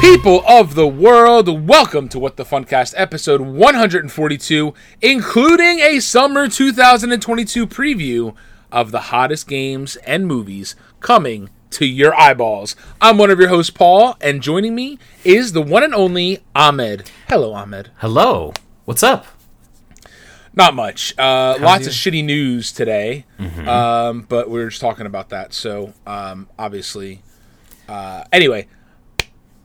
People of the world, welcome to What the Funcast episode 142, including a summer 2022 preview of the hottest games and movies coming to your eyeballs. I'm one of your hosts, Paul, and joining me is the one and only Ahmed. Hello, Ahmed. Hello. What's up? Not much. Uh, lots of shitty news today, Mm-hmm. um, but we are just talking about that. So, um, obviously, uh, anyway,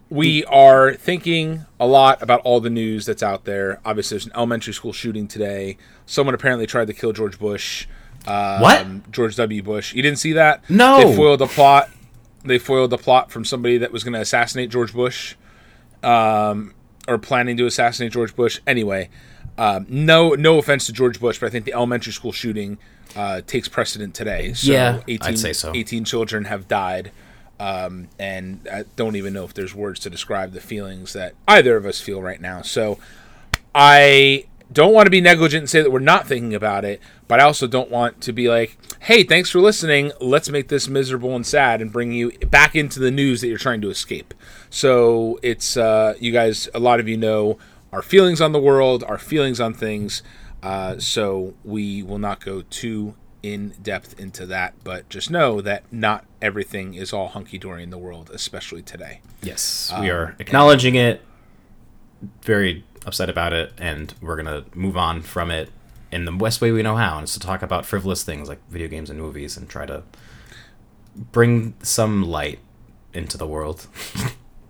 we are thinking a lot about all the news that's out there. Obviously, there's an elementary school shooting today. Someone apparently tried to kill George Bush. Um, What? George W. Bush. You didn't see that? No. They foiled the plot. They foiled the plot from somebody that was going to assassinate George Bush um, or planning to assassinate George Bush. Anyway, um, no no offense to George Bush, but I think the elementary school shooting uh, takes precedent today. So Yeah, I'd say so. 18 children have died. Um, and I don't even know if there's words to describe the feelings that either of us feel right now. So I don't want to be negligent and say that we're not thinking about it, but I also don't want to be like, hey, thanks for listening. Let's make this miserable and sad and bring you back into the news that you're trying to escape. So it's, uh, you guys, a lot of you know our feelings on the world, our feelings on things. Uh, so we will not go too in depth into that, but just know that not everything is all hunky dory in the world, especially today. Yes, Um, we are acknowledging it. Very upset about it, and we're gonna move on from it in the best way we know how, and it's to talk about frivolous things like video games and movies, and try to bring some light into the world.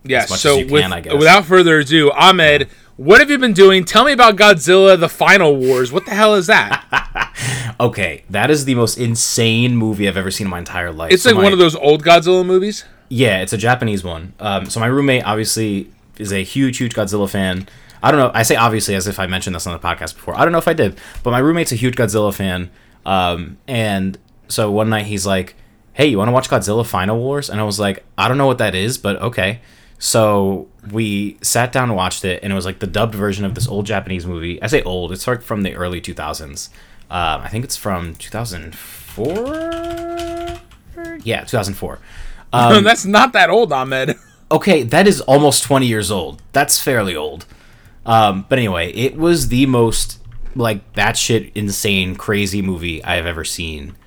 Yeah, so with, can, I guess. without further ado, Ahmed, what have you been doing? Tell me about Godzilla: The Final Wars. What the hell is that? okay, that is the most insane movie I've ever seen in my entire life. It's So like my- one of those old Godzilla movies. Yeah, it's a Japanese one. Um, so my roommate obviously is a huge, huge Godzilla fan. I don't know. I say obviously as if I mentioned this on the podcast before. I don't know if I did, but my roommate's a huge Godzilla fan. Um, and so one night he's like, "Hey, you want to watch Godzilla Final Wars?" And I was like, "I don't know what that is, but okay." So we sat down and watched it, and it was like the dubbed version of this old Japanese movie. I say old; it's like from the early 2000s. Um, I think it's from 2004. Yeah, 2004. Um, That's not that old, Ahmed. okay, that is almost 20 years old. That's fairly old. Um, but anyway, it was the most like batshit insane crazy movie I have ever seen.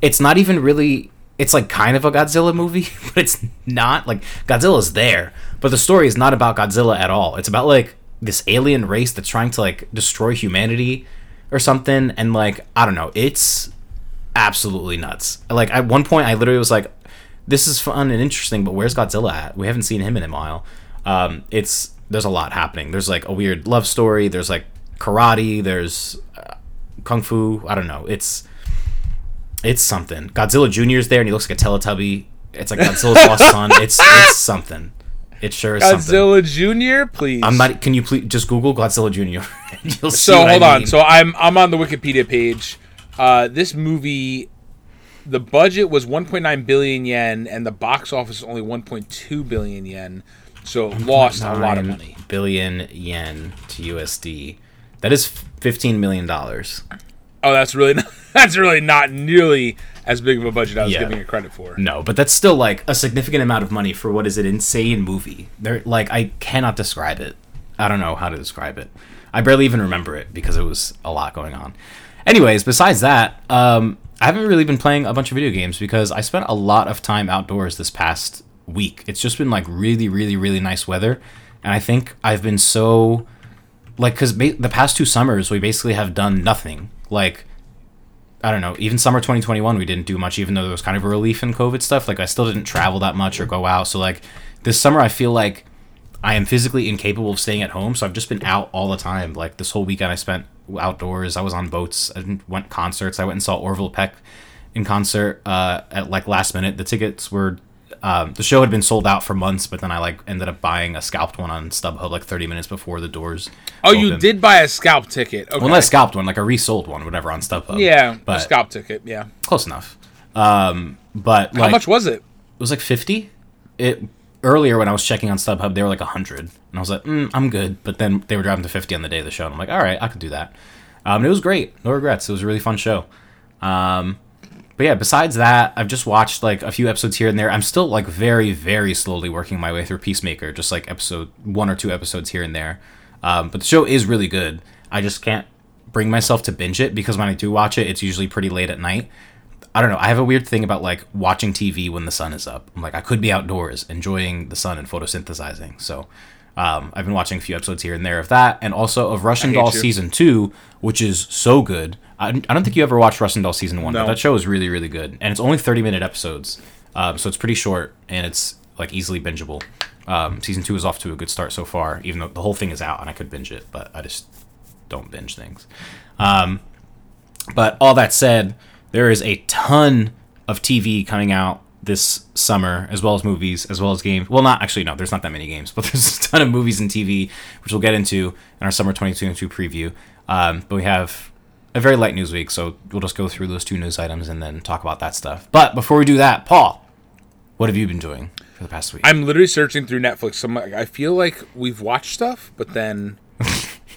It's not even really. It's like kind of a Godzilla movie, but it's not. Like Godzilla's there, but the story is not about Godzilla at all. It's about like this alien race that's trying to like destroy humanity or something. And like I don't know, it's absolutely nuts. Like at one point, I literally was like, "This is fun and interesting, but where's Godzilla at? We haven't seen him in a while." Um, it's there's a lot happening. There's like a weird love story. There's like karate. There's uh, kung fu. I don't know. It's it's something. Godzilla Junior's there, and he looks like a Teletubby. It's like Godzilla's lost son. It's it's something. It sure is something. Godzilla Junior, please. I'm not. Can you please just Google Godzilla Junior? You'll see so what I hold on. So I'm I'm on the Wikipedia page. Uh, this movie, the budget was 1.9 billion yen, and the box office is only 1.2 billion yen. So lost a lot of money. Billion yen to USD. That is fifteen million dollars. Oh, that's really not, that's really not nearly as big of a budget I was Yeah. giving it credit for. No, but that's still like a significant amount of money for what is an insane movie. There, like I cannot describe it. I don't know how to describe it. I barely even remember it because it was a lot going on. Anyways, besides that, um, I haven't really been playing a bunch of video games because I spent a lot of time outdoors this past week. It's just been like really, really, really nice weather, and I think I've been so like because ba- the past two summers we basically have done nothing. Like I don't know. Even summer 2021, we didn't do much, even though there was kind of a relief in COVID stuff. Like, I still didn't travel that much or go out. So, like, this summer, I feel like I am physically incapable of staying at home. So, I've just been out all the time. Like, this whole weekend, I spent outdoors. I was on boats. I went concerts. I went and saw Orville Peck in concert uh, at like last minute. The tickets were um, the show had been sold out for months, but then I like ended up buying a scalped one on StubHub like 30 minutes before the doors. Oh, you did buy a scalp ticket. Okay. Well, not a scalped one, like a resold one, whatever, on StubHub. yeah, but a scalp ticket. Yeah. close enough. Um, but like, How much was it? it was like 50 it earlier when i was checking on stubhub they were like 100 and i was like mm, i'm good but then they were dropping to 50 on the day of the show and i'm like all right i could do that um, and it was great no regrets it was a really fun show um, but yeah, besides that, I've just watched like a few episodes here and there. I'm still like very, very slowly working my way through Peacemaker, just like episode one or two episodes here and there. Um, but the show is really good. I just can't bring myself to binge it because when I do watch it, it's usually pretty late at night. I don't know. I have a weird thing about like watching TV when the sun is up. I'm like, I could be outdoors enjoying the sun and photosynthesizing. So um, I've been watching a few episodes here and there of that, and also of Russian Doll you. season two, which is so good. I, I don't think you ever watched Russian Doll season one, but No. that show is really, really good, and it's only 30 minute episodes, um, so it's pretty short and it's like easily bingeable. Um, season two is off to a good start so far, even though the whole thing is out and I could binge it, but I just don't binge things. Um, but all that said, there is a ton of TV coming out this summer, as well as movies, as well as games. Well, not actually, no, there's not that many games, but there's a ton of movies and TV, which we'll get into in our summer 2022 preview. Um, but we have a very light news week, so we'll just go through those two news items and then talk about that stuff. But before we do that, Paul, what have you been doing for the past week? I'm literally searching through Netflix. I'm like, I feel like we've watched stuff, but then I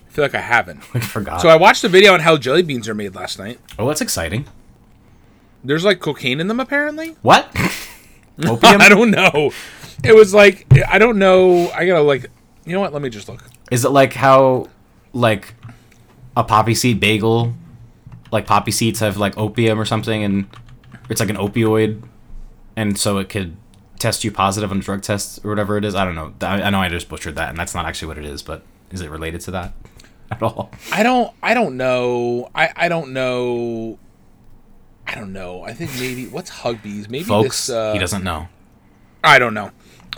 feel like I haven't. I forgot. So I watched a video on how jelly beans are made last night. oh, that's exciting. There's like cocaine in them apparently. What? Opium? I don't know. It was like I don't know. I gotta like. You know what? Let me just look. Is it like how, like, a poppy seed bagel, like poppy seeds have like opium or something, and it's like an opioid, and so it could test you positive on a drug test or whatever it is. I don't know. I, I know I just butchered that, and that's not actually what it is. But is it related to that at all? I don't. I don't know. I I don't know. I don't know. I think maybe what's Hugbees? Maybe Folks, this. Uh, he doesn't know. I don't know.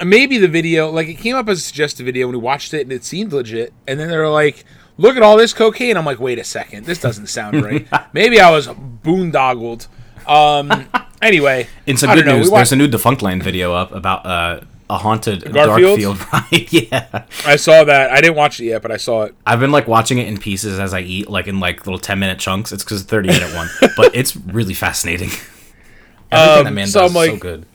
Maybe the video, like it came up as a suggested video when we watched it and it seemed legit. And then they're like, look at all this cocaine. I'm like, wait a second. This doesn't sound right. Maybe I was boondoggled. Um, anyway. In some good know. news, We there's a new Defunctland video up about uh, a haunted Garfield? Darkfield ride. yeah. I saw that. I didn't watch it yet, but I saw it. I've been like watching it in pieces as I eat, like in like little ten minute chunks. It's because thirty minute one, but it's really fascinating. Everything that Um, man so does I'm is so like- good.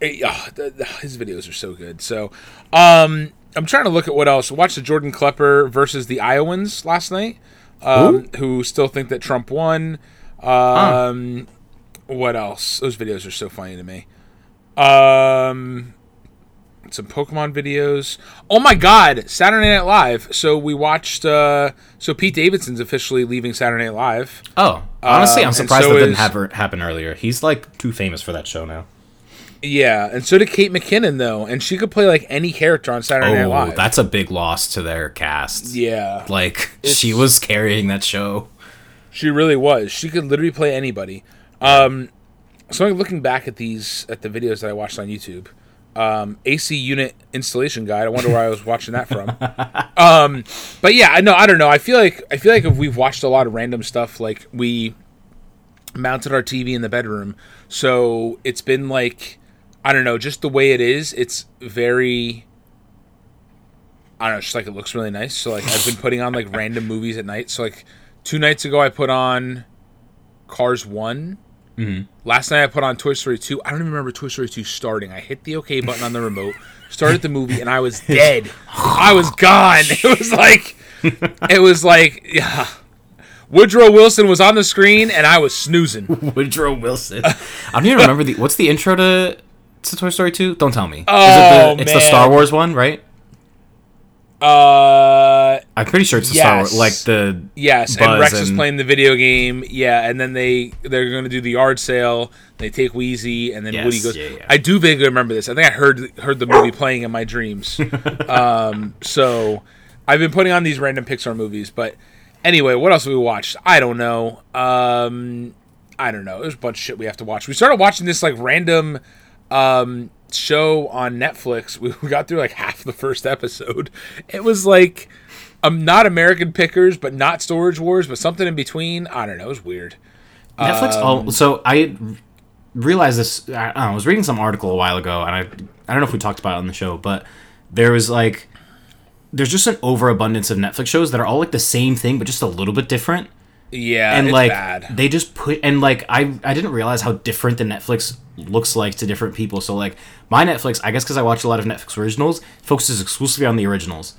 Eh, ah, the- the- his videos are so good. So, um, I'm trying to look at what else. Watched the Jordan Klepper versus the Iowans last night, um, who still think that Trump won. Um, What else? Those videos are so funny to me. Um, some Pokemon videos. Oh my God, Saturday Night Live. So we watched. Uh, so Pete Davidson's officially leaving Saturday Night Live. Oh, honestly, Um, I'm surprised so that didn't is- happen earlier. He's like too famous for that show now. Yeah, and so did Kate McKinnon though, and she could play like any character on Saturday Night Oh, Live. that's a big loss to their cast. yeah. Like It's- she was carrying that show. She really was. She could literally play anybody. Um, so I'm looking back at these at the videos that I watched on YouTube. Um, AC unit installation guide. I wonder where I was watching that from. Um, but yeah, I know. I don't know. I feel like I feel like if we've watched a lot of random stuff, like we mounted our TV in the bedroom, so it's been like I don't know, just the way it is. It's very. I don't know, just like it looks really nice. So like I've been putting on like random movies at night. So like two nights ago I put on Cars One. Mhm. Last night I put on Toy Story Two. I don't even remember Toy Story Two starting. I hit the OK button on the remote, started the movie, and I was dead. I was gone. It was like, it was like, yeah. Woodrow Wilson was on the screen, and I was snoozing. Woodrow Wilson. I don't even remember the what's the intro to to Toy Story 2? Don't tell me. Oh, Is it the, it's the. Star Wars one, right? Uh, I'm pretty sure it's the Star Yes. Wars, like the yes, and Rex is playing the video game. Yeah, and then they they're going to do the yard sale. They take Wheezy, and then Yes, Woody goes. yeah, yeah. I do vaguely remember this. I think I heard heard the movie playing in my dreams. um, so I've been putting on these random Pixar movies, but anyway, what else have we watched? I don't know. Um, I don't know. There's a bunch of shit we have to watch. We started watching this like random um, show on Netflix. We, got through like half the first episode. It was like um, not American Pickers, but not Storage Wars, but something in between. I don't know. It was weird. Netflix. Um, oh, so I realized this. I, I was reading some article a while ago, and I I don't know if we talked about it on the show, but there was like there's just an overabundance of Netflix shows that are all like the same thing, but just a little bit different. Yeah, and it's like bad. they just put and like I I didn't realize how different the Netflix looks like to different people. So like my Netflix, I guess because I watch a lot of Netflix originals, focuses exclusively on the originals.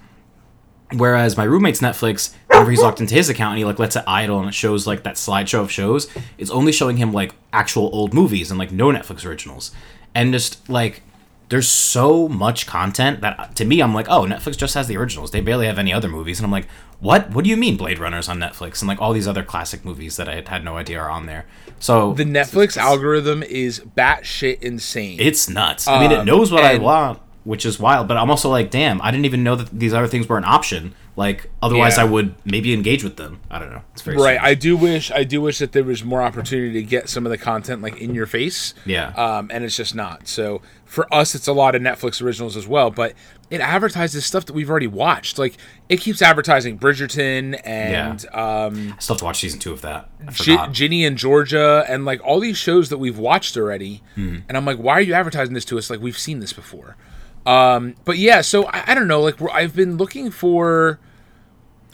Whereas my roommate's Netflix whenever he's logged into his account and he like lets it idle and it shows like that slideshow of shows, it's only showing him like actual old movies and like no Netflix originals. And just like there's so much content that to me I'm like, oh, Netflix just has the originals. They barely have any other movies. And I'm like, what? What do you mean Blade Runner's on Netflix? And like all these other classic movies that I had, had no idea are on there. So The Netflix algorithm is batshit insane. it's nuts. I mean, it Um, knows what I want, which is wild. But I'm also like, damn, I didn't even know that these other things were an option. Like, otherwise, Yeah. I would maybe engage with them. I don't know. It's very right. strange. I do wish I do wish that there was more opportunity to get some of the content like in your face. Yeah. Um, and it's just not. So for us, it's a lot of Netflix originals as well. But it advertises stuff that we've already watched. Like it keeps advertising Bridgerton and um, I still have to watch season two of that. Forgot. Ginny and Georgia and like all these shows that we've watched already. Hmm. And I'm like, why are you advertising this to us? Like we've seen this before. Um, but yeah, so I, I don't know. Like we're, I've been looking for.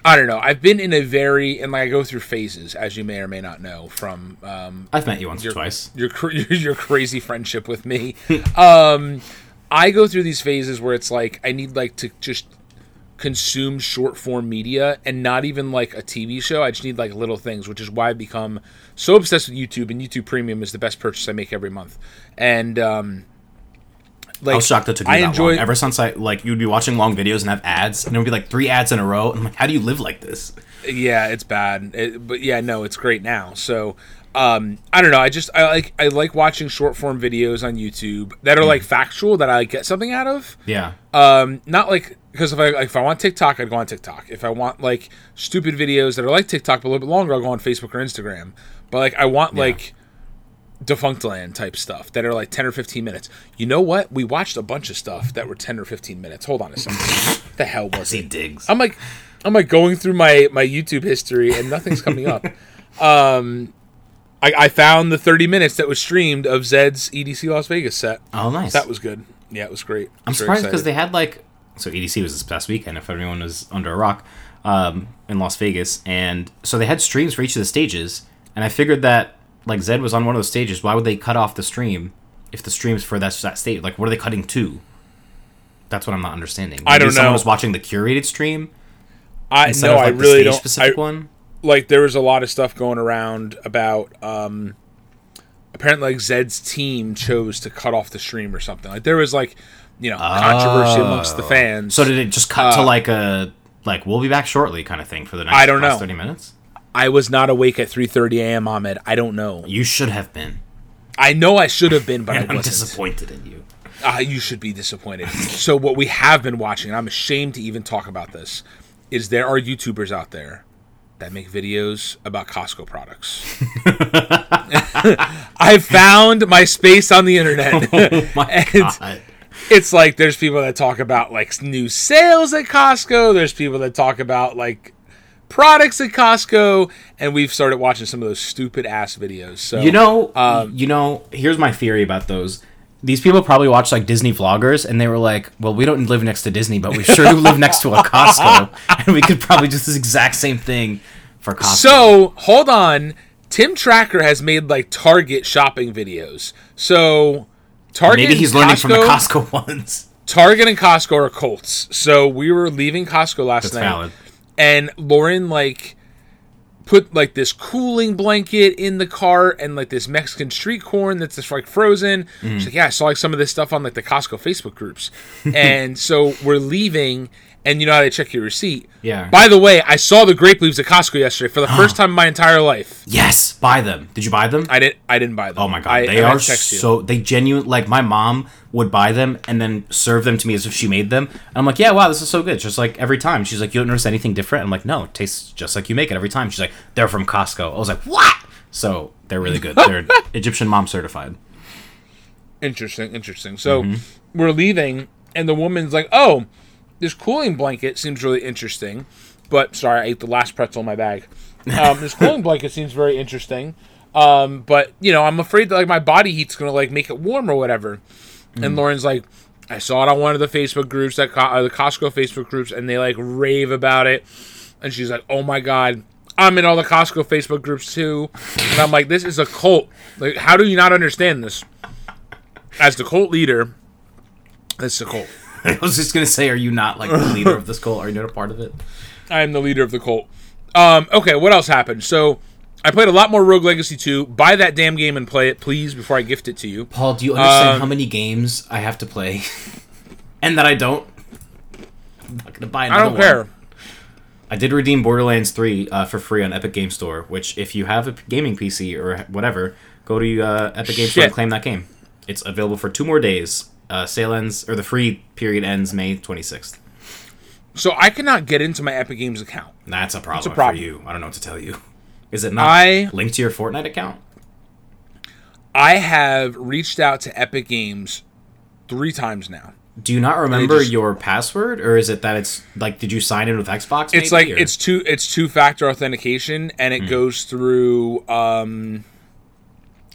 I don't know. I've been in a very and like I go through phases, as you may or may not know from um, I've met you once or twice. your cr- your crazy friendship with me. um, I go through these phases where it's like I need like to just consume short form media and not even like a TV show. I just need like little things, which is why I've become so obsessed with YouTube. And YouTube Premium is the best purchase I make every month. And um, like I was shocked that took me I that enjoy long. Ever since I like, you'd be watching long videos and have ads, and it would be like three ads in a row. And I'm like, how do you live like this? yeah it's bad it, but yeah no it's great now so um i don't know. I just i like i like watching short form videos on youtube that are like factual that i get something out of. Yeah. um not like because if i like, if i want tiktok i'd go on tiktok. If i want like stupid videos that are like tiktok but a little bit longer i'll go on facebook or instagram. But like i want like Defunctland type stuff that are like 10 or 15 minutes. You know what? We watched a bunch of stuff that were 10 or 15 minutes. Hold on a second. What the hell was he it? digs. I'm like, I'm like going through my my YouTube history and nothing's coming up. Um, I, I found the 30 minutes that was streamed of Zedd's EDC Las Vegas set. oh, nice. That was good. Yeah, it was great. I'm surprised because they had like so EDC was this past weekend. If everyone was under a rock um, in Las Vegas, and so they had streams for each of the stages, and I figured that like Zed was on one of those stages. Why would they cut off the stream if the stream's for that that stage? Like, what are they cutting to? That's what I'm not understanding. I don't Someone know. was watching the curated stream I no, of like I the really stage don't. specific I, one. Like there was a lot of stuff going around about um apparently like Zedd's team chose to cut off the stream or something. Like there was like you know controversy amongst the fans. So did it just cut to Uh, like a like we'll be back shortly kind of thing for the next I don't know. thirty minutes? I was not awake at 3:30 a.m. Ahmed. I don't know. You should have been. I know I should have been, but I I'm wasn't. disappointed in you. Uh, you should be disappointed. so what we have been watching, and I'm ashamed to even talk about this, is there are YouTubers out there that make videos about Costco products. I found my space on the internet. Oh my god. it's like there's people that talk about like new sales at Costco. There's people that talk about like products at Costco, and we've started watching some of those stupid ass videos. So You know, Um, you know. Here's my theory about those. These people probably watch like Disney vloggers, and they were like, "Well, we don't live next to Disney, but we sure do live next to a Costco, and we could probably do this exact same thing for Costco." So hold on, Tim Tracker has made like Target shopping videos. So Target, maybe he's learning from the Costco- Costco ones. Target and Costco are cults. So we were leaving Costco last That's night, valid. and Lauren like put like this cooling blanket in the cart and like this Mexican street corn that's just like frozen. Mm-hmm. She's like, yeah, I saw like some of this stuff on like the Costco Facebook groups, and so we're leaving. And you know how to check your receipt. Yeah. By the way, I saw the grape leaves at Costco yesterday for the first time in my entire life. Yes, buy them. Did you buy them? I didn't. I didn't buy them. Oh my god, I, they I are so they genuine. Like my mom would buy them and then serve them to me as if she made them. And I'm like, yeah, wow, this is so good. Just like every time, she's like, you don't notice anything different. I'm like, no, it tastes just like you make it every time. She's like, they're from Costco. I was like, what? So they're really good. They're Egyptian mom certified. Interesting. Interesting. So Mm-hmm. we're leaving, and the woman's like, "Oh, this cooling blanket seems really interesting." But sorry, I ate the last pretzel in my bag. Um, this cooling blanket seems very interesting. Um, but you know, I'm afraid that like my body heat's gonna like make it warm or whatever. Mm. And Lauren's like, I saw it on one of the Facebook groups that Co- uh, the Costco Facebook groups, and they like rave about it. And she's like, "Oh my god, I'm in all the Costco Facebook groups too." And I'm like, "This is a cult. Like, how do you not understand this?" As the cult leader, this is a cult. I was just gonna say, are you not like the leader of this cult? Are you not a part of it? I am the leader of the cult. Um, okay, what else happened? So I played a lot more Rogue Legacy 2. Buy that damn game and play it, please, before I gift it to you. Paul, do you understand Um, how many games I have to play, and that I don't? I'm not gonna buy another I don't one. care. I did redeem Borderlands 3 uh, for free on Epic Game Store, which if you have a gaming PC or whatever, go to uh, Epic Game Store and claim that game. It's available for two more days. Uh, sale ends or the free period ends May 26th. So I cannot get into my Epic Games account. That's a problem, problem. for you. I don't know what to tell you. Is it not I- linked to your Fortnite account? I have reached out to Epic Games three times now. Do you not remember just- your password, or is it that it's like did you sign in with Xbox? It's maybe, like or- it's two it's two factor authentication and it goes through um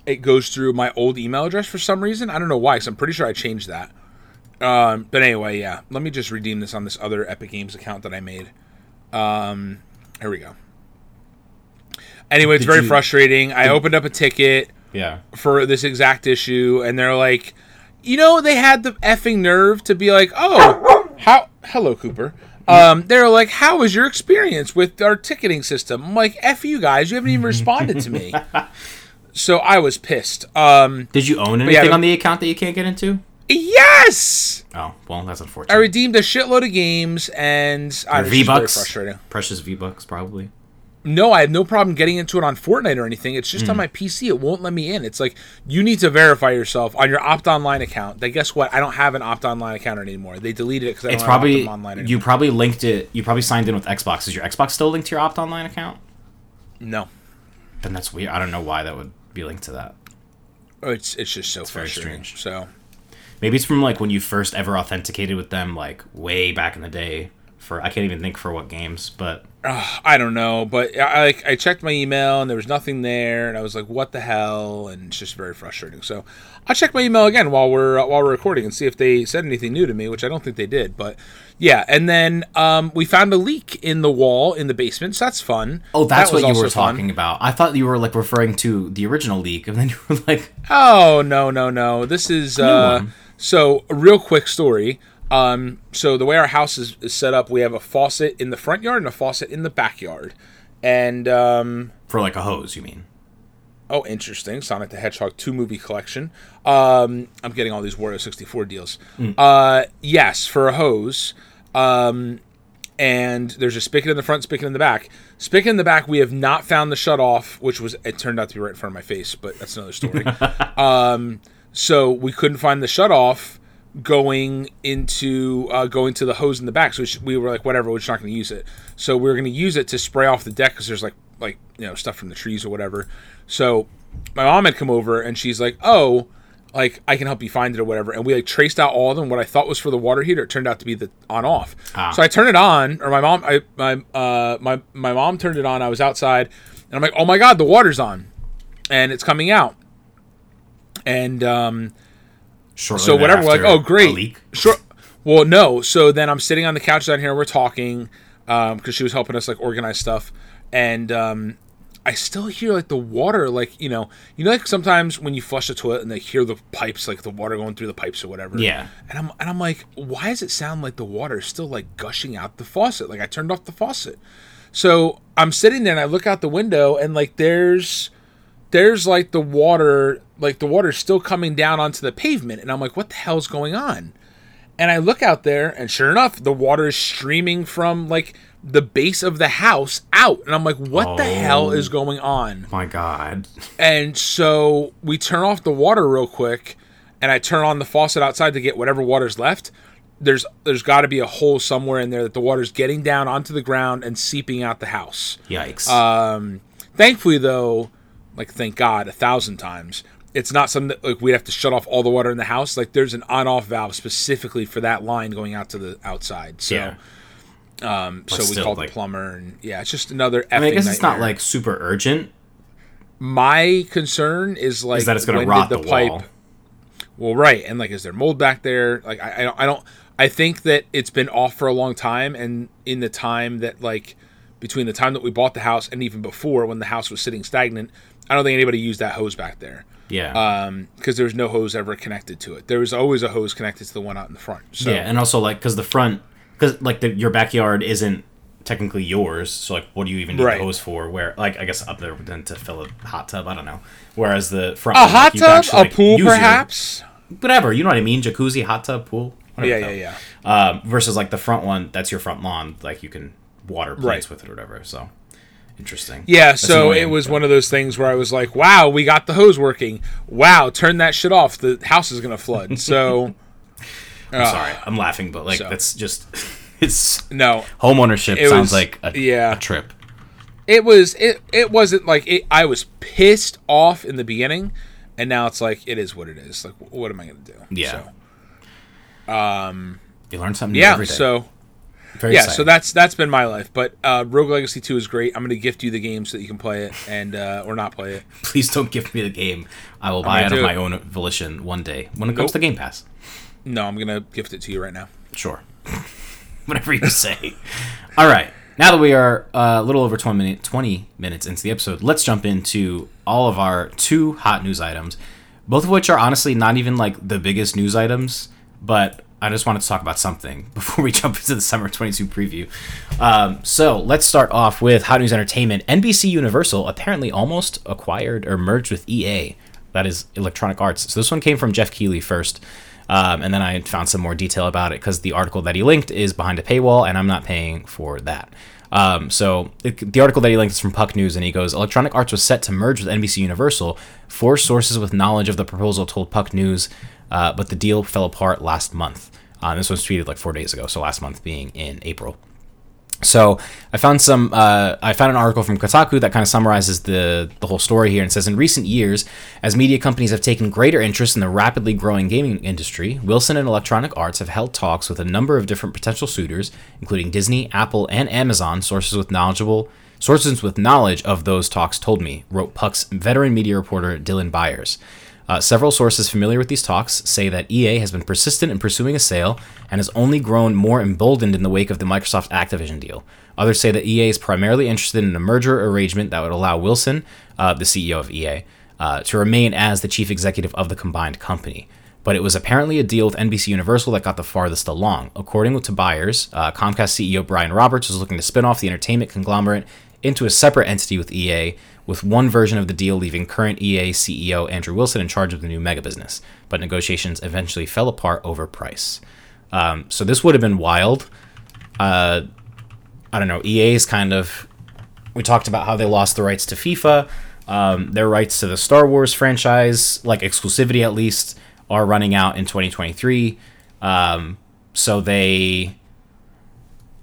it goes through my old email address for some reason. I don't know why, cuz I'm pretty sure I changed that. Um but anyway, yeah. Let me just redeem this on this other Epic Games account that I made. Um here we go. Anyway, it's Did very you- frustrating. I opened up a ticket yeah. for this exact issue, and they're like, you know, they had the effing nerve to be like, oh, how, hello, Cooper. Um, they're like, how was your experience with our ticketing system? I'm like, F you guys, you haven't even responded to me. so I was pissed. Um, Did you own anything but- on the account that you can't get into? yes! Oh, well, that's unfortunate. I redeemed a shitload of games, and I V very bucks, frustrating. precious V bucks, probably. No, I have no problem getting into it on Fortnite or anything. It's Hmm. just on my PC. It won't let me in. It's like you need to verify yourself on your Opt Online account. Then guess what? I don't have an Opt Online account anymore. They deleted it because I don't It's have probably Opt Online anymore. you probably linked it. You probably signed in with Xbox. Is your Xbox still linked to your Opt Online account? no, Then that's weird. I don't know why that would be linked to that. Oh, it's it's just so very strange. So Maybe it's from like when you first ever authenticated with them, like way back in the day. For I can't even think for what games, but uh, I don't know, but I I checked my email and there was nothing there, and I was like, "What the hell?" And it's just very frustrating. So I'll check my email again while we're uh, while we're recording and see if they said anything new to me, which I don't think they did. But yeah, and then um, we found a leak in the wall in the basement, so that's fun. oh, that's That what you were also fun. talking about. I thought you were like referring to the original leak, and then you were like, Oh no no no! This is uh, so real quick story. Um, so the way our house is, is set up, we have a faucet in the front yard and a faucet in the backyard. And um, for like a hose, you mean? oh, interesting! Sonic the Hedgehog two movie collection. Um, I'm getting all these Wario 64 deals. Uh, yes, for a hose. Um, and there's a spigot in the front, spigot in the back. Spigot in the back, we have not found the shut off, which was it turned out to be right in front of my face, but that's another story. um, so we couldn't find the shut off going into uh, going to the hose in the back. So we, were like, whatever, we're just not going to use it. So we are going to use it to spray off the deck because there's like like you know stuff from the trees or whatever. So my mom had come over and she's like, oh like I can help you find it or whatever. And we like traced out all of them. What I thought was for the water heater, it turned out to be the on off. Ah. So I turned it on, or my mom, I my uh my my mom turned it on. I was outside, and I'm like, oh my god, the water's on, and it's coming out. And um, Shortly so whatever, we're like, oh great, sure. Well, no. So then I'm sitting on the couch down here. We're talking because she was helping us like organize stuff, and um, I still hear like the water, like you know, you know, like sometimes when you flush the toilet and they hear the pipes, like the water going through the pipes or whatever. Yeah. And I'm and I'm like, why does it sound like the water is still like gushing out the faucet? Like I turned off the faucet. So I'm sitting there and I look out the window and like there's there's like the water like the water's still coming down onto the pavement and I'm like, what the hell's going on? And I look out there and sure enough, the water is streaming from like the base of the house out. And I'm like, what the hell Oh. is going on? My God. And so we turn off the water real quick, and I turn on the faucet outside to get whatever water's left. There's there's got to be a hole somewhere in there that the water's getting down onto the ground and seeping out the house. Yikes. Um, thankfully, though, like thank God a thousand times, it's not something that like we'd have to shut off all the water in the house. Like there's an on-off valve specifically for that line going out to the outside. So, yeah. um, so we still, called like- the plumber, and yeah, it's just another. I mean, I guess it's not like super urgent. my concern is like Is that it's gonna when rot did the wall. Well, right, and like, is there mold back there? Like, I, I don't, I don't, I think that it's been off for a long time, and in the time that like between the time that we bought the house and even before when the house was sitting stagnant, I don't think anybody used that hose back there. Yeah. Um, because there was no hose ever connected to it. There was always a hose connected to the one out in the front. So yeah, and also like because the front, because like the, your backyard isn't technically yours. So like, what do you even need Right. the hose for? Where like I guess up there then to fill a hot tub. I don't know. Whereas the front A one, hot can tub, actually, a like, pool, use your- perhaps. whatever. You know what I mean? Jacuzzi, hot tub, pool. whatever Yeah, the yeah. Um, versus like the front one, that's your front lawn. Like you can water plants Right. with it or whatever. So interesting. Yeah, That's so annoying, it was but- one of those things where I was like, "Wow, we got the hose working. Wow, turn that shit off. The house is gonna flood." So, I'm uh, sorry, I'm laughing, but like So. that's just it's no, home ownership sounds was- like a, yeah. a trip. it was it. It wasn't like it, I was pissed off in the beginning, and now it's like it is what it is. Like, what am I gonna do? Yeah. So, um, You learn something new yeah. every day. So Very yeah, exciting. so that's that's been my life. But uh, Rogue Legacy Two is great. I'm gonna gift you the game so that you can play it and uh, or not play it. please don't gift me the game. I will buy it of my own volition one day when it comes Nope. to Game Pass. No, I'm gonna gift it to you right now. Sure. Whatever you say. All right. Now that we are uh, a little over 20, minute, 20 minutes into the episode, let's jump into all of our two hot news items, both of which are honestly not even like the biggest news items, but I just wanted to talk about something before we jump into the Summer 22 preview. Um, so let's start off with Hot News Entertainment. NBC Universal apparently almost acquired or merged with EA, that is Electronic Arts. So this one came from Geoff Keighley first. Um, and then I found some more detail about it because the article that he linked is behind a paywall, and I'm not paying for that. Um, so it, the article that he linked is from Puck News, and he goes, "Electronic Arts was set to merge with NBC Universal. Four sources with knowledge of the proposal told Puck News, uh, but the deal fell apart last month. Uh, this was tweeted like four days ago, so last month being in April." So I found some. Uh, I found an article from Kotaku that kind of summarizes the the whole story here and says in recent years, as media companies have taken greater interest in the rapidly growing gaming industry, Wilson and Electronic Arts have held talks with a number of different potential suitors, including Disney, Apple, and Amazon. Sources with knowledgeable sources with knowledge of those talks told me, wrote Puck's veteran media reporter Dylan Byers. Uh, several sources familiar with these talks say that EA has been persistent in pursuing a sale and has only grown more emboldened in the wake of the Microsoft Activision deal. Others say that EA is primarily interested in a merger arrangement that would allow Wilson, uh, the CEO of EA, uh, to remain as the chief executive of the combined company. But it was apparently a deal with NBC Universal that got the farthest along. According to Byers, uh, Comcast CEO Brian Roberts was looking to spin off the entertainment conglomerate into a separate entity with EA, with one version of the deal leaving current EA CEO Andrew Wilson in charge of the new mega business. But negotiations eventually fell apart over price. Um, so this would have been wild. Uh, I don't know. EA's kind of. We talked about how they lost the rights to FIFA. Um, their rights to the Star Wars franchise, like exclusivity at least, are running out in 2023. Um, so they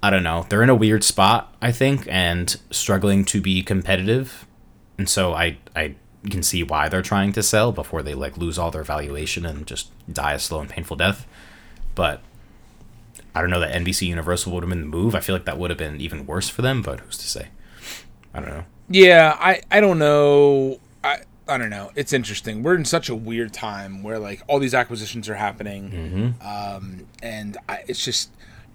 I don't know. They're in a weird spot, I think, and struggling to be competitive. And so I I can see why they're trying to sell before they like lose all their valuation and just die a slow and painful death. But I don't know that NBC Universal would have been the move. I feel like that would have been even worse for them, but who's to say? I don't know. Yeah, I I don't know. I I don't know. It's interesting. We're in such a weird time where like all these acquisitions are happening, um, and I, it's just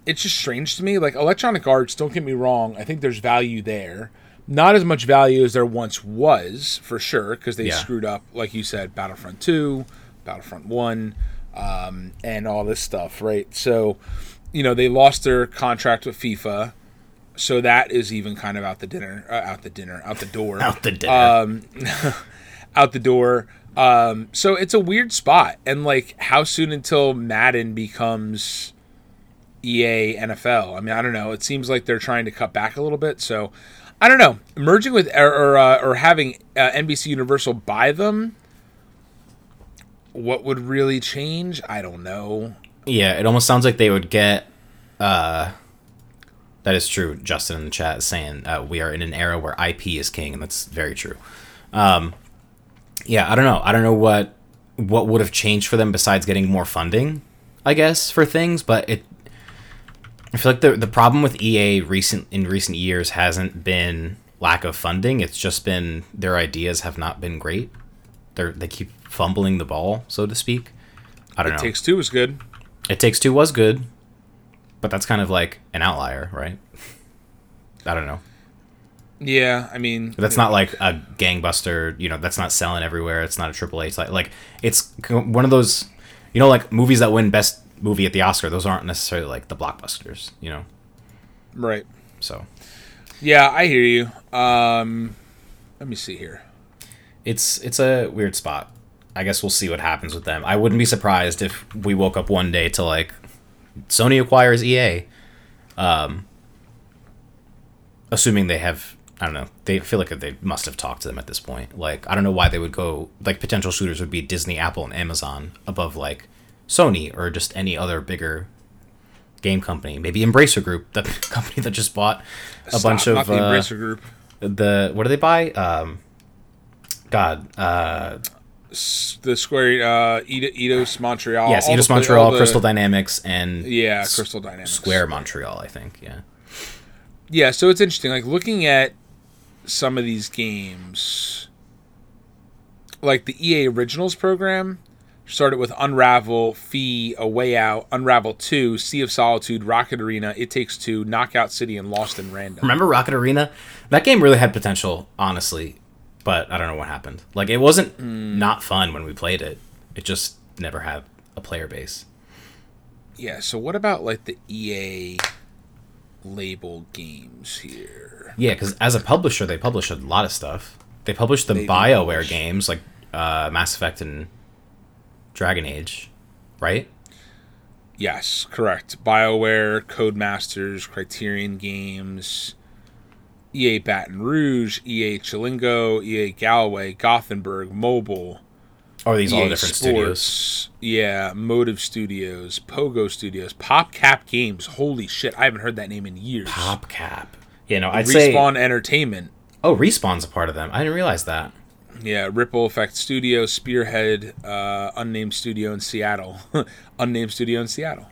it's just strange to me. Like Electronic Arts, don't get me wrong. I think there's value there. Not as much value as there once was, for sure, because they Yeah. screwed up, like you said, Battlefront Two, Battlefront One, um, and all this stuff, right? So, you know, they lost their contract with FIFA, so that is even kind of out the dinner, uh, out the dinner, out the door Out the dinner. um, out the door. Um, so it's a weird spot. And like, how soon until Madden becomes EA NFL? I mean, I don't know. It seems like they're trying to cut back a little bit. So I don't know. Merging with or or, uh, or having uh, NBC Universal buy them. What would really change? I don't know. Yeah, it almost sounds like they would get. Uh, that is true. Justin in the chat is saying uh, we are in an era where IP is king, and that's very true. Um, yeah, I don't know. I don't know what what would have changed for them besides getting more funding, I guess, for things. But it, I feel like the the problem with EA recent in recent years hasn't been lack of funding. It's just been their ideas have not been great. They they keep fumbling the ball, so to speak. I don't know. It takes two is good. It Takes Two was good, but that's kind of like an outlier, right? I don't know. Yeah, I mean, That's not like a gangbuster. You know, that's not selling everywhere. It's not a triple A. It's like, like it's one of those, you know, like movies that win best movie at the Oscar. Those aren't necessarily like the blockbusters. You know. right. So Yeah, I hear you. Um, let me see here. it's it's a weird spot. I guess we'll see what happens with them. I wouldn't be surprised if we woke up one day to like Sony acquires EA. Um assuming they have I don't know. They feel like they must have talked to them at this point. Like I don't know why they would go like potential shooters would be Disney, Apple, and Amazon above like Sony or just any other bigger game company. Maybe Embracer Group, the company that just bought a bunch of the uh, Embracer group. the what do they buy? Um, God, uh, S- The Square, uh, Eidos Montreal. yes, Eidos Montreal, the- Crystal Dynamics, and Yeah, Crystal Dynamics. Square Montreal, I think. Yeah, Yeah, so it's interesting. Like looking at some of these games, like the EA Originals program, started with Unravel, Fee, A Way Out, Unravel Two, Sea of Solitude, Rocket Arena, It Takes Two, Knockout City, and Lost in Random. remember Rocket Arena? That game really had potential, honestly, but I don't know what happened. Like, it wasn't Hmm. not fun when we played it. It just never had a player base. Yeah. So what about like the EA label games here? Yeah, because as a publisher, they publish a lot of stuff. They publish the They Bioware publish. games like uh, Mass Effect and Dragon Age, right? Yes, correct. BioWare, Codemasters, Criterion Games, EA Baton Rouge, EA Chillingo, EA Galway, Gothenburg, Mobile, are these all EA different studios? Yeah, Motive Studios, Pogo Studios, PopCap Games. Holy shit, I haven't heard that name in years. PopCap. Yeah, no, I'd say. Respawn Entertainment. Oh, Respawn's a part of them. I didn't realize that. Yeah, Ripple Effect Studio, Spearhead, uh, Unnamed Studio in Seattle. Unnamed Studio in Seattle.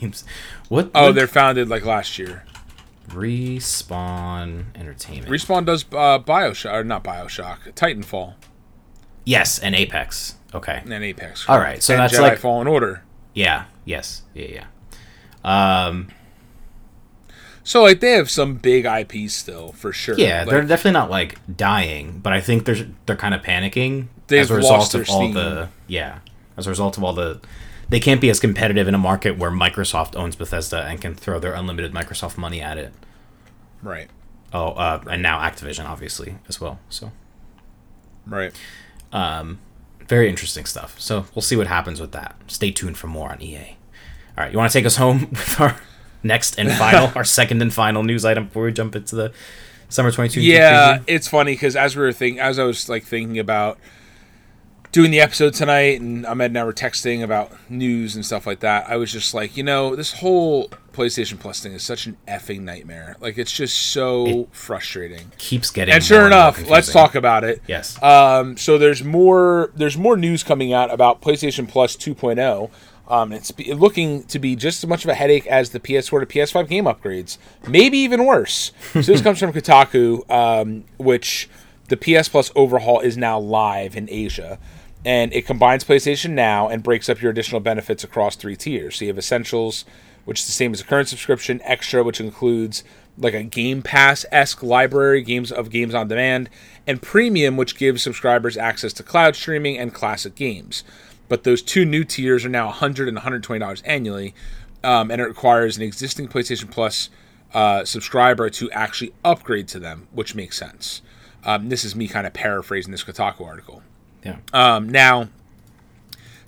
Names. What? Oh, what- they're founded like last year. Respawn Entertainment. Respawn does uh, Bioshock, or not Bioshock, Titanfall, yes, and Apex. Okay. and Apex. All right, so and that's Jedi like- Fallen Order. Yeah. Yes. Yeah. Yeah. Um. So like they have some big IPs still for sure. Yeah, Like, they're definitely not like dying, but I think they're they're kind of panicking as a result of all steam. the yeah, as a result of all the they can't be as competitive in a market where Microsoft owns Bethesda and can throw their unlimited Microsoft money at it. right, Oh, uh, and now Activision obviously as well. So right. Um, very interesting stuff. So we'll see what happens with that. Stay tuned for more on EA. All right, you want to take us home with our next and final, our second and final news item before we jump into the summer 22 Yeah, preview? it's funny because as we were thinking, as I was like thinking about doing the episode tonight, and Ahmed and I were texting about news and stuff like that, I was just like, you know, this whole PlayStation Plus thing is such an effing nightmare. Like, it's just so frustrating. keeps getting. And sure enough, let's talk about it. Yes. Um, so there's more there's more news coming out about PlayStation Plus 2.0. Um, it's be, looking to be just as much of a headache as the PS4 to PS5 game upgrades, maybe even worse. So this comes from Kotaku, um, which the PS Plus overhaul is now live in Asia, and it combines PlayStation Now and breaks up your additional benefits across three tiers. So you have Essentials, which is the same as a current subscription, Extra, which includes like a Game Pass esque library games of games on demand, and Premium, which gives subscribers access to cloud streaming and classic games. But those two new tiers are now 100 and $120 annually, um, and it requires an existing PlayStation Plus uh, subscriber to actually upgrade to them, which makes sense. Um, this is me kind of paraphrasing this Kotaku article. yeah. Um, now,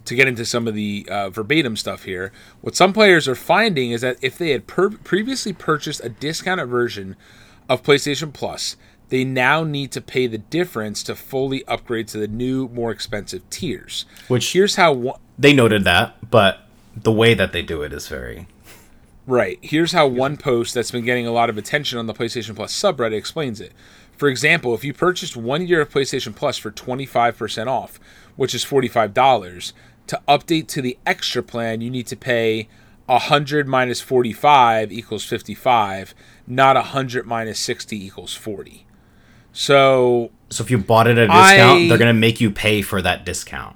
to get into some of the uh, verbatim stuff here, what some players are finding is that if they had per- previously purchased a discounted version of PlayStation Plus, they now need to pay the difference to fully upgrade to the new, more expensive tiers. Which- here's how one, they noted that, but the way that they do it is very. Right. Here's how one post that's been getting a lot of attention on the PlayStation Plus subreddit explains it. For example, if you purchased one year of PlayStation Plus for 25% off, which is $45, to update to the extra plan, you need to pay 100 minus 45 equals 55, not 100 minus 60 equals 40. So So if you bought it at a discount, I- they're gonna make you pay for that discount.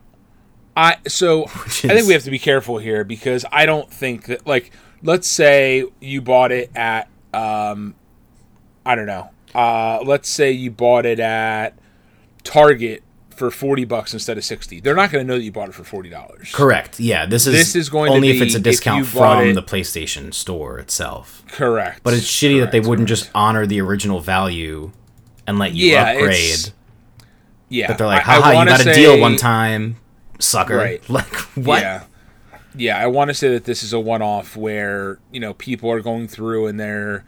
I so Which I think we have to be careful here because I don't think that like let's say you bought it at um I don't know. Uh let's say you bought it at Target for 40 bucks instead of 60. They're not going to know that you bought it for $40. Correct. Yeah, this is This is going to only if it's a discount from it- the PlayStation Store itself. Correct. But it's shitty that they wouldn't correct. just honor the original value and let you Yeah, upgrade. Yeah. But they're like, I- I you got a deal one time, sucker. Right. Like what? Yeah. Yeah, I want to say that this is a one-off where, you know, people are going through and they're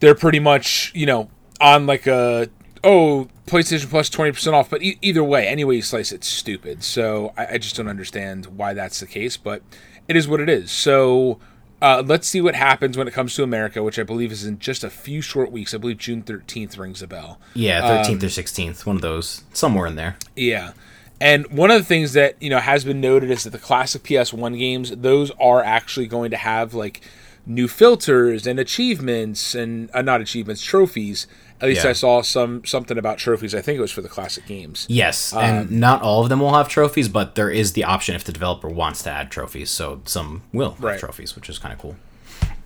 they're pretty much, you know, on like a oh, PlayStation Plus 20% off, but e- either way, any way you slice it, it's stupid. So I, I just don't understand why that's the case, but it is what it is. So uh, let's see what happens when it comes to America, which I believe is in just a few short weeks. I believe June 13th rings a bell. Yeah, Um, thirteenth or sixteenth, one of those, somewhere in there. Yeah. And one of the things that, you know, has been noted is that the classic PS1 games, those are actually going to have like new filters and achievements and uh, not achievements, trophies. At least Yeah. I saw some something about trophies. I think it was for the classic games. Yes, Um, and not all of them will have trophies, but there is the option if the developer wants to add trophies. So some will have Right. trophies, which is kind of cool.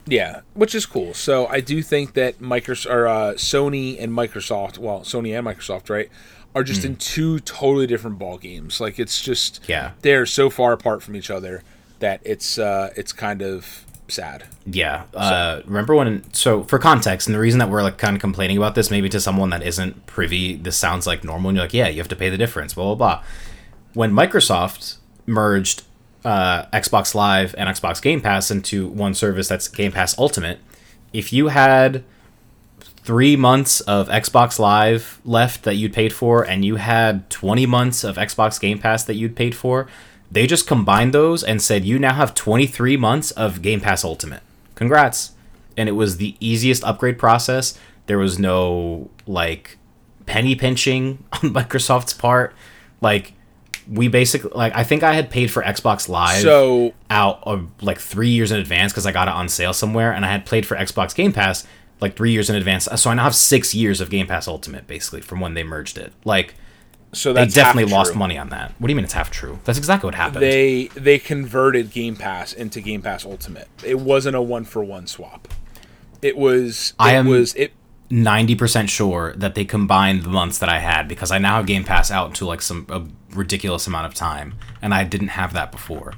Yeah, which is cool. So I do think that Microsoft or uh, Sony and Microsoft, well, Sony and Microsoft, right, are just in two totally different ball games. Like it's just Yeah. they're so far apart from each other that it's uh, it's kind of sad. Yeah. Uh, remember when? So for context, and the reason that we're like kind of complaining about this, maybe to someone that isn't privy, this sounds like normal, and you're like, yeah, you have to pay the difference. Blah blah blah. When Microsoft merged uh, Xbox Live and Xbox Game Pass into one service that's Game Pass Ultimate, if you had three months of Xbox Live left that you'd paid for, and you had 20 months of Xbox Game Pass that you'd paid for, they just combined those and said you now have 23 months of Game Pass Ultimate. Congrats. And it was the easiest upgrade process. There was no like penny pinching on Microsoft's part. Like we basically like I think I had paid for Xbox Live So out of like three years in advance because I got it on sale somewhere, and I had played for Xbox Game Pass like three years in advance. So I now have six years of Game Pass Ultimate basically from when they merged it. Like so they definitely lost money on that. What do you mean it's half true? That's exactly what happened. They they converted Game Pass into Game Pass Ultimate. It wasn't a one for one swap. It was. It I am- was it. Ninety percent sure that they combined the months that I had because I now have Game Pass out into like some a ridiculous amount of time, and I didn't have that before.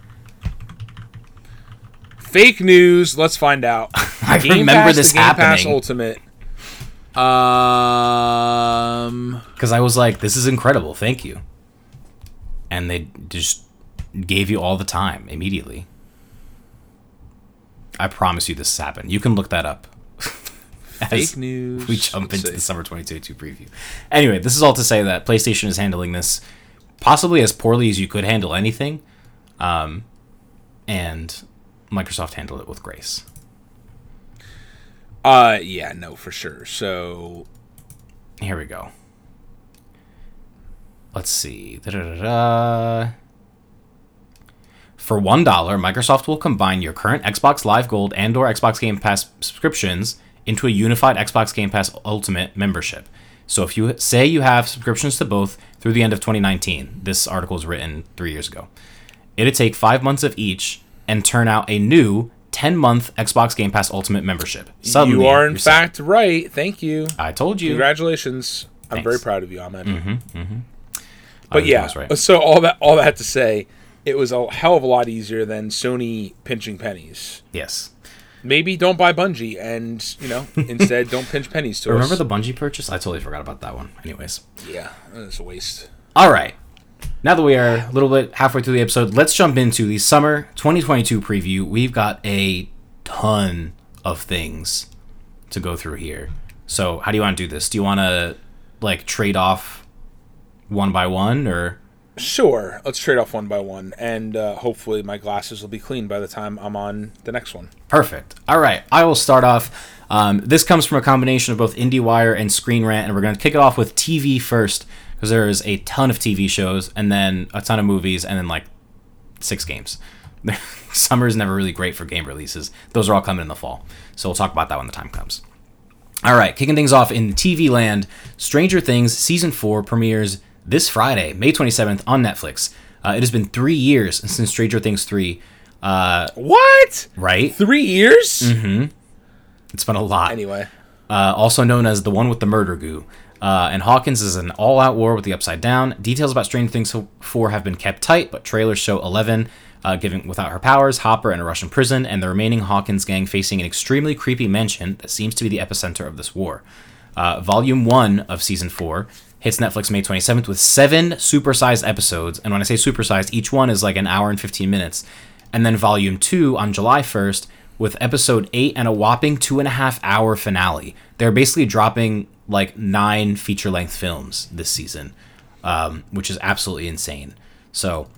Fake news. Let's find out. I remember this to Game Pass happening. Ultimate. Um. because I was like, "This is incredible, thank you," and they just gave you all the time immediately. I promise you, this has happened. You can look that up. Fake news. We jump into the summer 2022 preview. Anyway, this is all to say that PlayStation is handling this possibly as poorly as you could handle anything, um, and Microsoft handled it with grace. Uh. Yeah. No. For sure. So. Here we go. Let's see. Da-da-da-da. For one dollar, Microsoft will combine your current Xbox Live Gold and/or Xbox Game Pass subscriptions into a unified Xbox Game Pass Ultimate membership. So if you say you have subscriptions to both through the end of 2019, this article was written three years ago. It'd take five months of each and turn out a new 10-month Xbox Game Pass Ultimate membership. Suddenly, you are in fact right. Thank you. I told you. Congratulations. I'm very proud of you, Ahmed. Mm-hmm, mm-hmm. I But was- I yeah, right. so all that all that to say, it was a hell of a lot easier than Sony pinching pennies. Yes. Maybe don't buy Bungie, and you know instead don't pinch pennies to Remember us. the Bungie purchase? I totally forgot about that one. Anyways. yeah, it's a waste. All right. Now that we are a little bit halfway through the episode, let's jump into the summer 2022 preview. We've got a ton of things to go through here. So, how do you want to do this? Do you want to like trade off one by one or Sure, let's trade off one by one, and uh, hopefully my glasses will be clean by the time I'm on the next one. Perfect. All right, I will start off. Um, this comes from a combination of both IndieWire and Screen Rant, and we're going to kick it off with TV first because there is a ton of TV shows, and then a ton of movies, and then like six games. Summer is never really great for game releases; those are all coming in the fall. So we'll talk about that when the time comes. All right, kicking things off in TV land, Stranger Things season four premieres this Friday, May 27th on Netflix. Uh, it has been three years since Stranger Things three. Uh, What? right? Three years? It's been a lot. Anyway, Uh, also known as the one with the murder goo. Uh, and Hawkins is an all-out war with the Upside Down. Details about Stranger Things 4 have been kept tight, but trailers show Eleven uh, giving without her powers, Hopper in a Russian prison, and the remaining Hawkins gang facing an extremely creepy mansion that seems to be the epicenter of this war. Uh, volume 1 of Season 4 hits Netflix May 27th with seven supersized episodes. And when I say supersized, each one is like an hour and 15 minutes. And then Volume 2 on July 1st with episode 8 and a whopping two and a half hour finale. They're basically dropping like nine feature length films this season, um, which is absolutely insane. So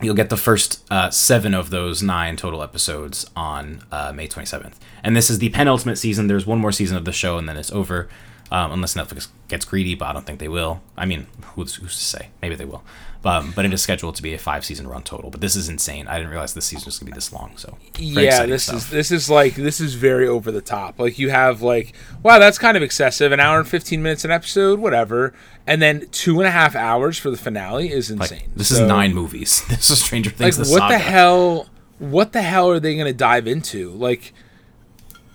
you'll get the first uh, seven of those nine total episodes on uh, May 27th. And this is the penultimate season. There's one more season of the show, and then it's over. Um, unless Netflix gets greedy, but I don't think they will. I mean, who's, who's to say? Maybe they will. Um, but it is scheduled to be a five season run total. But this is insane. I didn't realize this season was gonna be this long. So yeah, this stuff. is this is like this is very over the top. Like you have like wow, that's kind of excessive. An hour and fifteen minutes an episode, whatever, and then two and a half hours for the finale is insane. Like, this so, is nine movies. This is Stranger Things. Like the what saga. the hell? What the hell are they gonna dive into? Like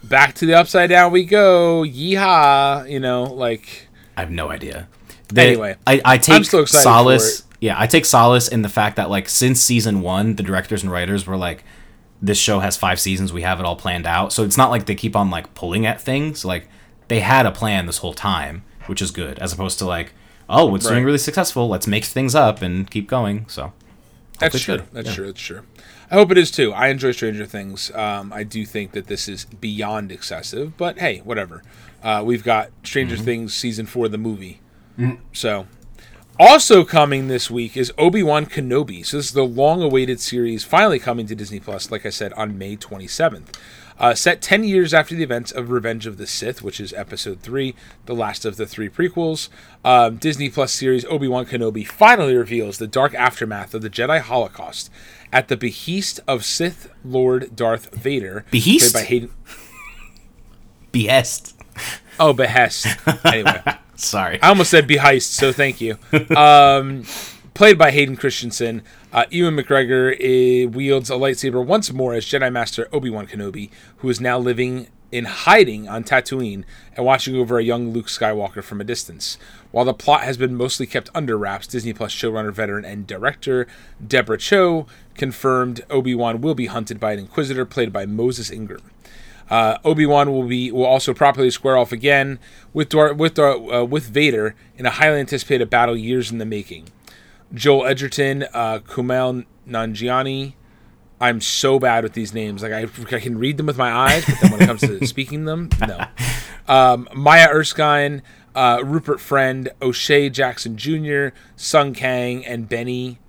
back to the upside down we go. Yeehaw! You know, like I have no idea. They, anyway, I, I take solace. Yeah, I take solace in the fact that like since season one, the directors and writers were like, "This show has five seasons. We have it all planned out." So it's not like they keep on like pulling at things. Like they had a plan this whole time, which is good, as opposed to like, "Oh, it's right. doing really successful. Let's make things up and keep going." So that's true. That's yeah. true. That's true. I hope it is too. I enjoy Stranger Things. Um, I do think that this is beyond excessive, but hey, whatever. Uh, we've got Stranger mm-hmm. Things season four, the movie. Mm-hmm. So, also coming this week is Obi Wan Kenobi. So this is the long-awaited series finally coming to Disney Plus. Like I said, on May 27th. Uh, set 10 years after the events of Revenge of the Sith, which is episode 3, the last of the three prequels, um, Disney Plus series Obi Wan Kenobi finally reveals the dark aftermath of the Jedi Holocaust at the behest of Sith Lord Darth Vader. Behest? By Hayden. Behest. Oh, behest. Anyway. Sorry. I almost said be heist, so thank you. Um, played by Hayden Christensen. Uh, Ewan McGregor uh, wields a lightsaber once more as Jedi Master Obi Wan Kenobi, who is now living in hiding on Tatooine and watching over a young Luke Skywalker from a distance. While the plot has been mostly kept under wraps, Disney Plus showrunner, veteran, and director Deborah Chow confirmed Obi Wan will be hunted by an Inquisitor played by Moses Ingram. Uh, Obi Wan will be will also properly square off again with with Dar- uh, with Vader in a highly anticipated battle years in the making. Joel Edgerton, uh, Kumail Nanjiani. I'm so bad with these names. Like I, I can read them with my eyes, but then when it comes to speaking them, no. Um, Maya Erskine, uh, Rupert Friend, O'Shea Jackson Jr., Sung Kang, and Benny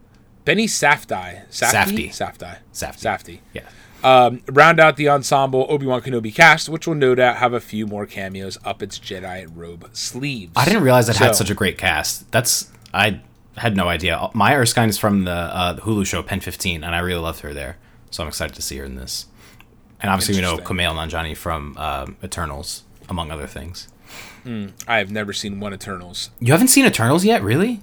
Benny Safdie. Safdie. Safdie. Safdie. Safdie. Yeah. Um, round out the ensemble Obi Wan Kenobi cast, which will no doubt have a few more cameos up its Jedi robe sleeves. I didn't realize it so, had such a great cast. That's I had no idea. Maya Erskine is from the, uh, the Hulu show Pen 15, and I really loved her there. So I'm excited to see her in this. And obviously, we know Kumail Nanjiani from um, Eternals, among other things. Mm, I have never seen one Eternals. You haven't seen Eternals yet, really?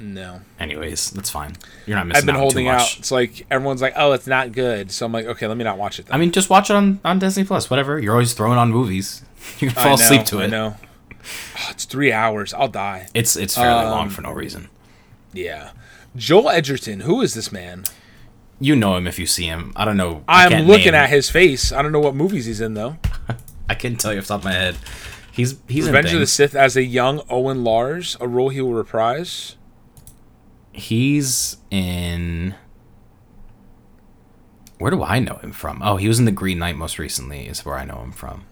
No. Anyways, that's fine. You're not missing. I've been holding out. It's like everyone's like, "Oh, it's not good," so I'm like, "Okay, let me not watch it." Then. I mean, just watch it on on Disney Plus. Whatever. You're always throwing on movies. You can fall know, asleep to it. I know. Oh, it's three hours. I'll die. It's it's fairly um, long for no reason. Yeah. Joel Edgerton, who is this man? You know him if you see him. I don't know. I'm looking at his face. I don't know what movies he's in though. I can't tell you off the top of my head. He's he's Revenge of the Sith as a young Owen Lars, a role he will reprise. He's in. Where do I know him from? Oh, he was in The Green Knight most recently. Is where I know him from.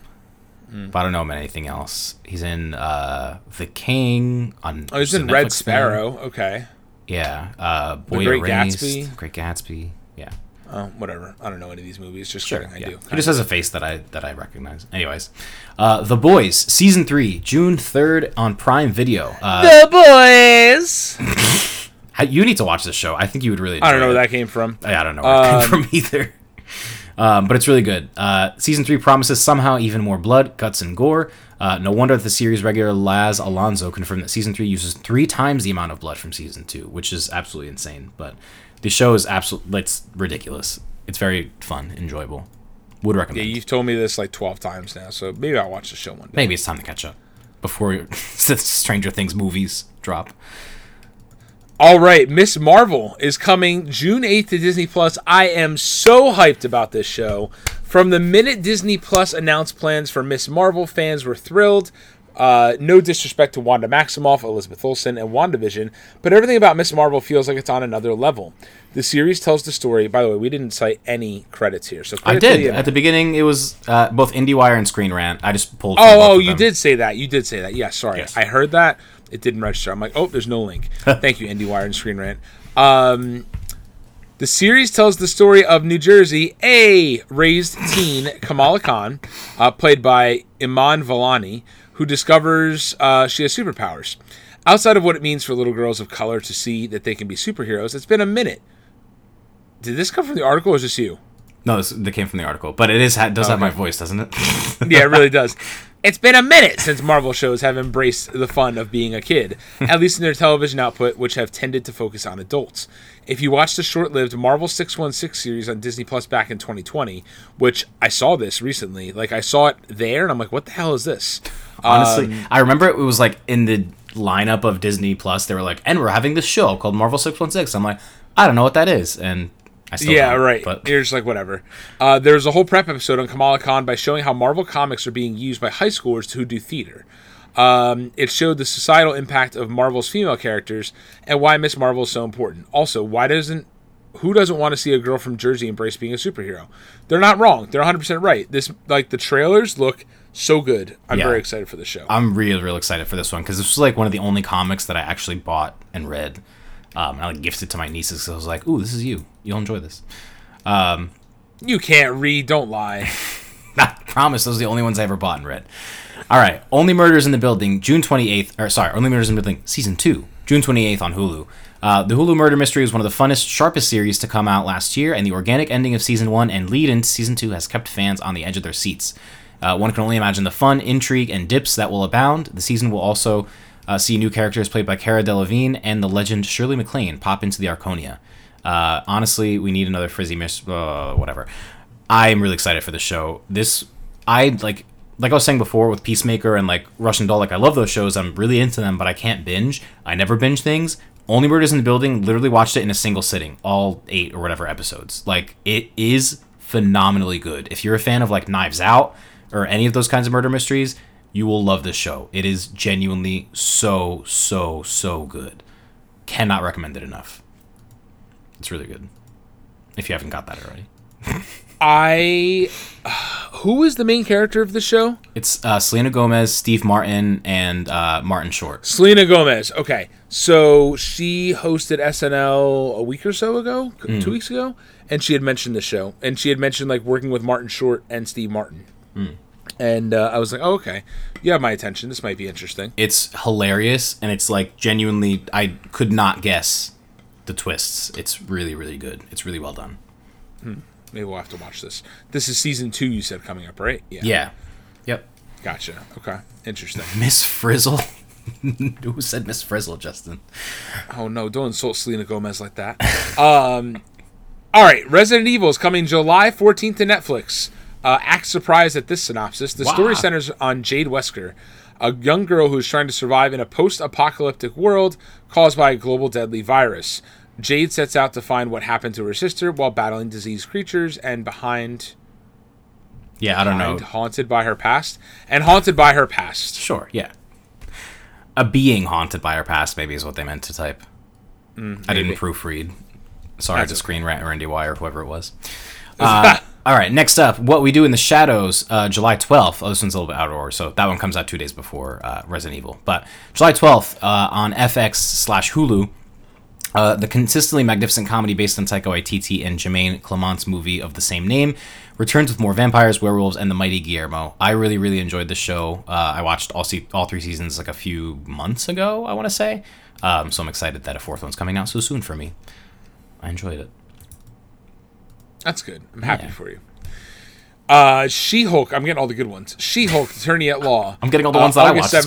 Mm. But I don't know him anything else. He's in uh, The King on. Oh, he's in Red Sparrow. Okay. Yeah. Uh, Boy the Great Erased, Gatsby. Great Gatsby. Yeah. Oh, whatever. I don't know any of these movies. Just sure, kidding. I yeah. do. He just has a face that I that I recognize. Anyways, uh, The Boys season three, June third on Prime Video. Uh, the Boys. you need to watch this show. I think you would really. I don't know it. where that came from. I don't know where um, it came um, from either. Um, but it's really good. Uh, season three promises somehow even more blood, guts, and gore. Uh, no wonder that the series regular Laz Alonso confirmed that season three uses three times the amount of blood from season two, which is absolutely insane. But the show is absolutely it's ridiculous. It's very fun, enjoyable. Would recommend. Yeah, you've told me this like twelve times now, so maybe I'll watch the show one day. Maybe it's time to catch up. before Stranger Things movies drop. All right, Miss Marvel is coming June 8th to Disney Plus. I am so hyped about this show. From the minute Disney Plus announced plans for Miss Marvel, fans were thrilled. Uh, no disrespect to Wanda Maximoff, Elizabeth Olsen, and WandaVision, but everything about Miss Marvel feels like it's on another level. The series tells the story. By the way, we didn't cite any credits here, so I did the- at the beginning. It was uh, both IndieWire and Screen Rant. I just pulled. Oh, oh, you them. did say that. You did say that. Yeah, sorry. Yes. I heard that. It didn't register. I'm like, oh, there's no link. Thank you, IndieWire and Screen Rant. Um, the series tells the story of New Jersey, a raised teen, Kamala Khan, uh, played by Iman Vellani, who discovers uh, she has superpowers. Outside of what it means for little girls of color to see that they can be superheroes, it's been a minute. Did this come from the article or is this you? No, this, that came from the article, but it is ha- does have my voice, doesn't it? yeah, it really does. It's been a minute since Marvel shows have embraced the fun of being a kid, at least in their television output, which have tended to focus on adults. If you watched the short-lived Marvel 616 series on Disney Plus back in 2020, which I saw this recently, like I saw it there and I'm like, what the hell is this? Honestly, Um, I remember it was like in the lineup of Disney Plus. They were like, and we're having this show called Marvel Six One Six. I'm like, I don't know what that is, and yeah, don't, right. But You're just like whatever. Uh, there's a whole prep episode on Kamala Khan by showing how Marvel comics are being used by high schoolers who do theater. Um, it showed the societal impact of Marvel's female characters and why Miss Marvel is so important. Also, why doesn't who doesn't want to see a girl from Jersey embrace being a superhero? They're not wrong. They're 100% right. This like the trailers look so good. I'm Yeah. very excited for the show. I'm really, real excited for this one because this was like one of the only comics that I actually bought and read. Um, and I like gifted to my nieces. So I was like, "Ooh, this is you. You'll enjoy this." Um, you can't read. Don't lie. I promise those are the only ones I ever bought and read. All right, Only Murders in the Building, June 28th, or sorry, Only Murders in the Building, Season 2, June 28th on Hulu. Uh, the Hulu Murder Mystery is one of the funnest, sharpest series to come out last year, and the organic ending of Season 1 and lead into Season 2 has kept fans on the edge of their seats. Uh, one can only imagine the fun, intrigue, and dips that will abound. The season will also uh, see new characters played by Cara Delevingne and the legend Shirley MacLaine pop into the Arconia. Uh, honestly, we need another frizzy miss. Uh, whatever. I'm really excited for the show. This, I like, like I was saying before with Peacemaker and like Russian Doll. Like I love those shows. I'm really into them, but I can't binge. I never binge things. Only Murders in the Building. Literally watched it in a single sitting, all eight or whatever episodes. Like it is phenomenally good. If you're a fan of like Knives Out or any of those kinds of murder mysteries, you will love this show. It is genuinely so so so good. Cannot recommend it enough. It's really good. If you haven't got that already. I who is the main character of the show? It's uh, Selena Gomez, Steve Martin, and uh, Martin Short. Selena Gomez. Okay, so she hosted SNL a week or so ago, Hmm. two weeks ago, and she had mentioned the show, and she had mentioned like working with Martin Short and Steve Martin, Hmm. And uh, I was like, oh, okay, you have my attention. This might be interesting. It's hilarious, and it's like genuinely, I could not guess the twists. It's really, really good. It's really well done. Maybe we'll have to watch this. This is season two. You said coming up, right? Yeah. Yeah. Yep. Gotcha. Okay. Interesting. Miss Frizzle. Who said Miss Frizzle, Justin? Oh no! Don't insult Selena Gomez like that. um, all right. Resident Evil is coming July 14th to Netflix. Uh, act surprised at this synopsis. The Wow. story centers on Jade Wesker, a young girl who is trying to survive in a post-apocalyptic world caused by a global deadly virus. Jade sets out to find what happened to her sister while battling diseased creatures and behind, Yeah, I don't know. behind haunted by her past and haunted by her past. Sure, yeah. A being haunted by her past, maybe, is what they meant to type. I Mm, maybe. didn't proofread. Sorry That's to Screen Rant or IndieWire, whoever it was. Uh, all right, next up, What We Do in the Shadows, uh, July 12th. Oh, this one's a little bit out of order, so that one comes out two days before uh, Resident Evil. But July 12th uh, on FX slash Hulu, uh, the consistently magnificent comedy based on Taika Waititi and Jermaine Clement's movie of the same name returns with more vampires, werewolves, and the mighty Guillermo. I really, really enjoyed the show. Uh, I watched all se- all three seasons like a few months ago, I want to say. Um, so I'm excited that a fourth one's coming out so soon for me. I enjoyed it. That's good. I'm happy Yeah. for you. Uh, She Hulk. I'm getting all the good ones. She Hulk, Attorney at Law. I'm getting all the Uh, ones that I August watched.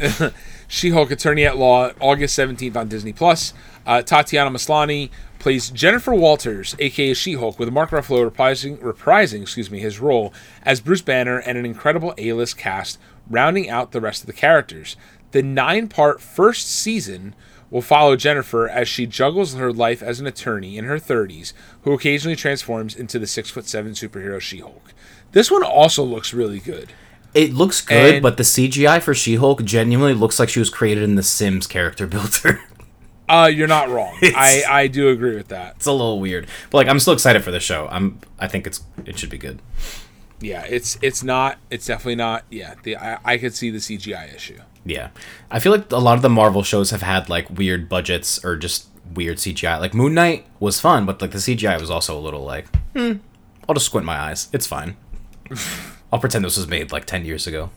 It's 17th. She-Hulk Attorney at Law, August 17th on Disney Plus. Uh, Tatiana Maslany plays Jennifer Walters, aka She-Hulk, with Mark Ruffalo reprising, reprising, excuse me, his role as Bruce Banner and an incredible A-list cast rounding out the rest of the characters. The nine part first season will follow Jennifer as she juggles her life as an attorney in her 30s, who occasionally transforms into the six foot seven superhero She Hulk. This one also looks really good. It looks good, And- but the CGI for She-Hulk genuinely looks like she was created in the Sims character builder. Uh, you're not wrong. I, I do agree with that. it's a little weird, but like I'm still excited for the show. I'm I think it's it should be good. Yeah, it's it's not. It's definitely not. Yeah, the I, I could see the CGI issue. Yeah, I feel like a lot of the Marvel shows have had like weird budgets or just weird CGI. Like Moon Knight was fun, but like the CGI was also a little like, hmm, I'll just squint my eyes. It's fine. I'll pretend this was made like ten years ago.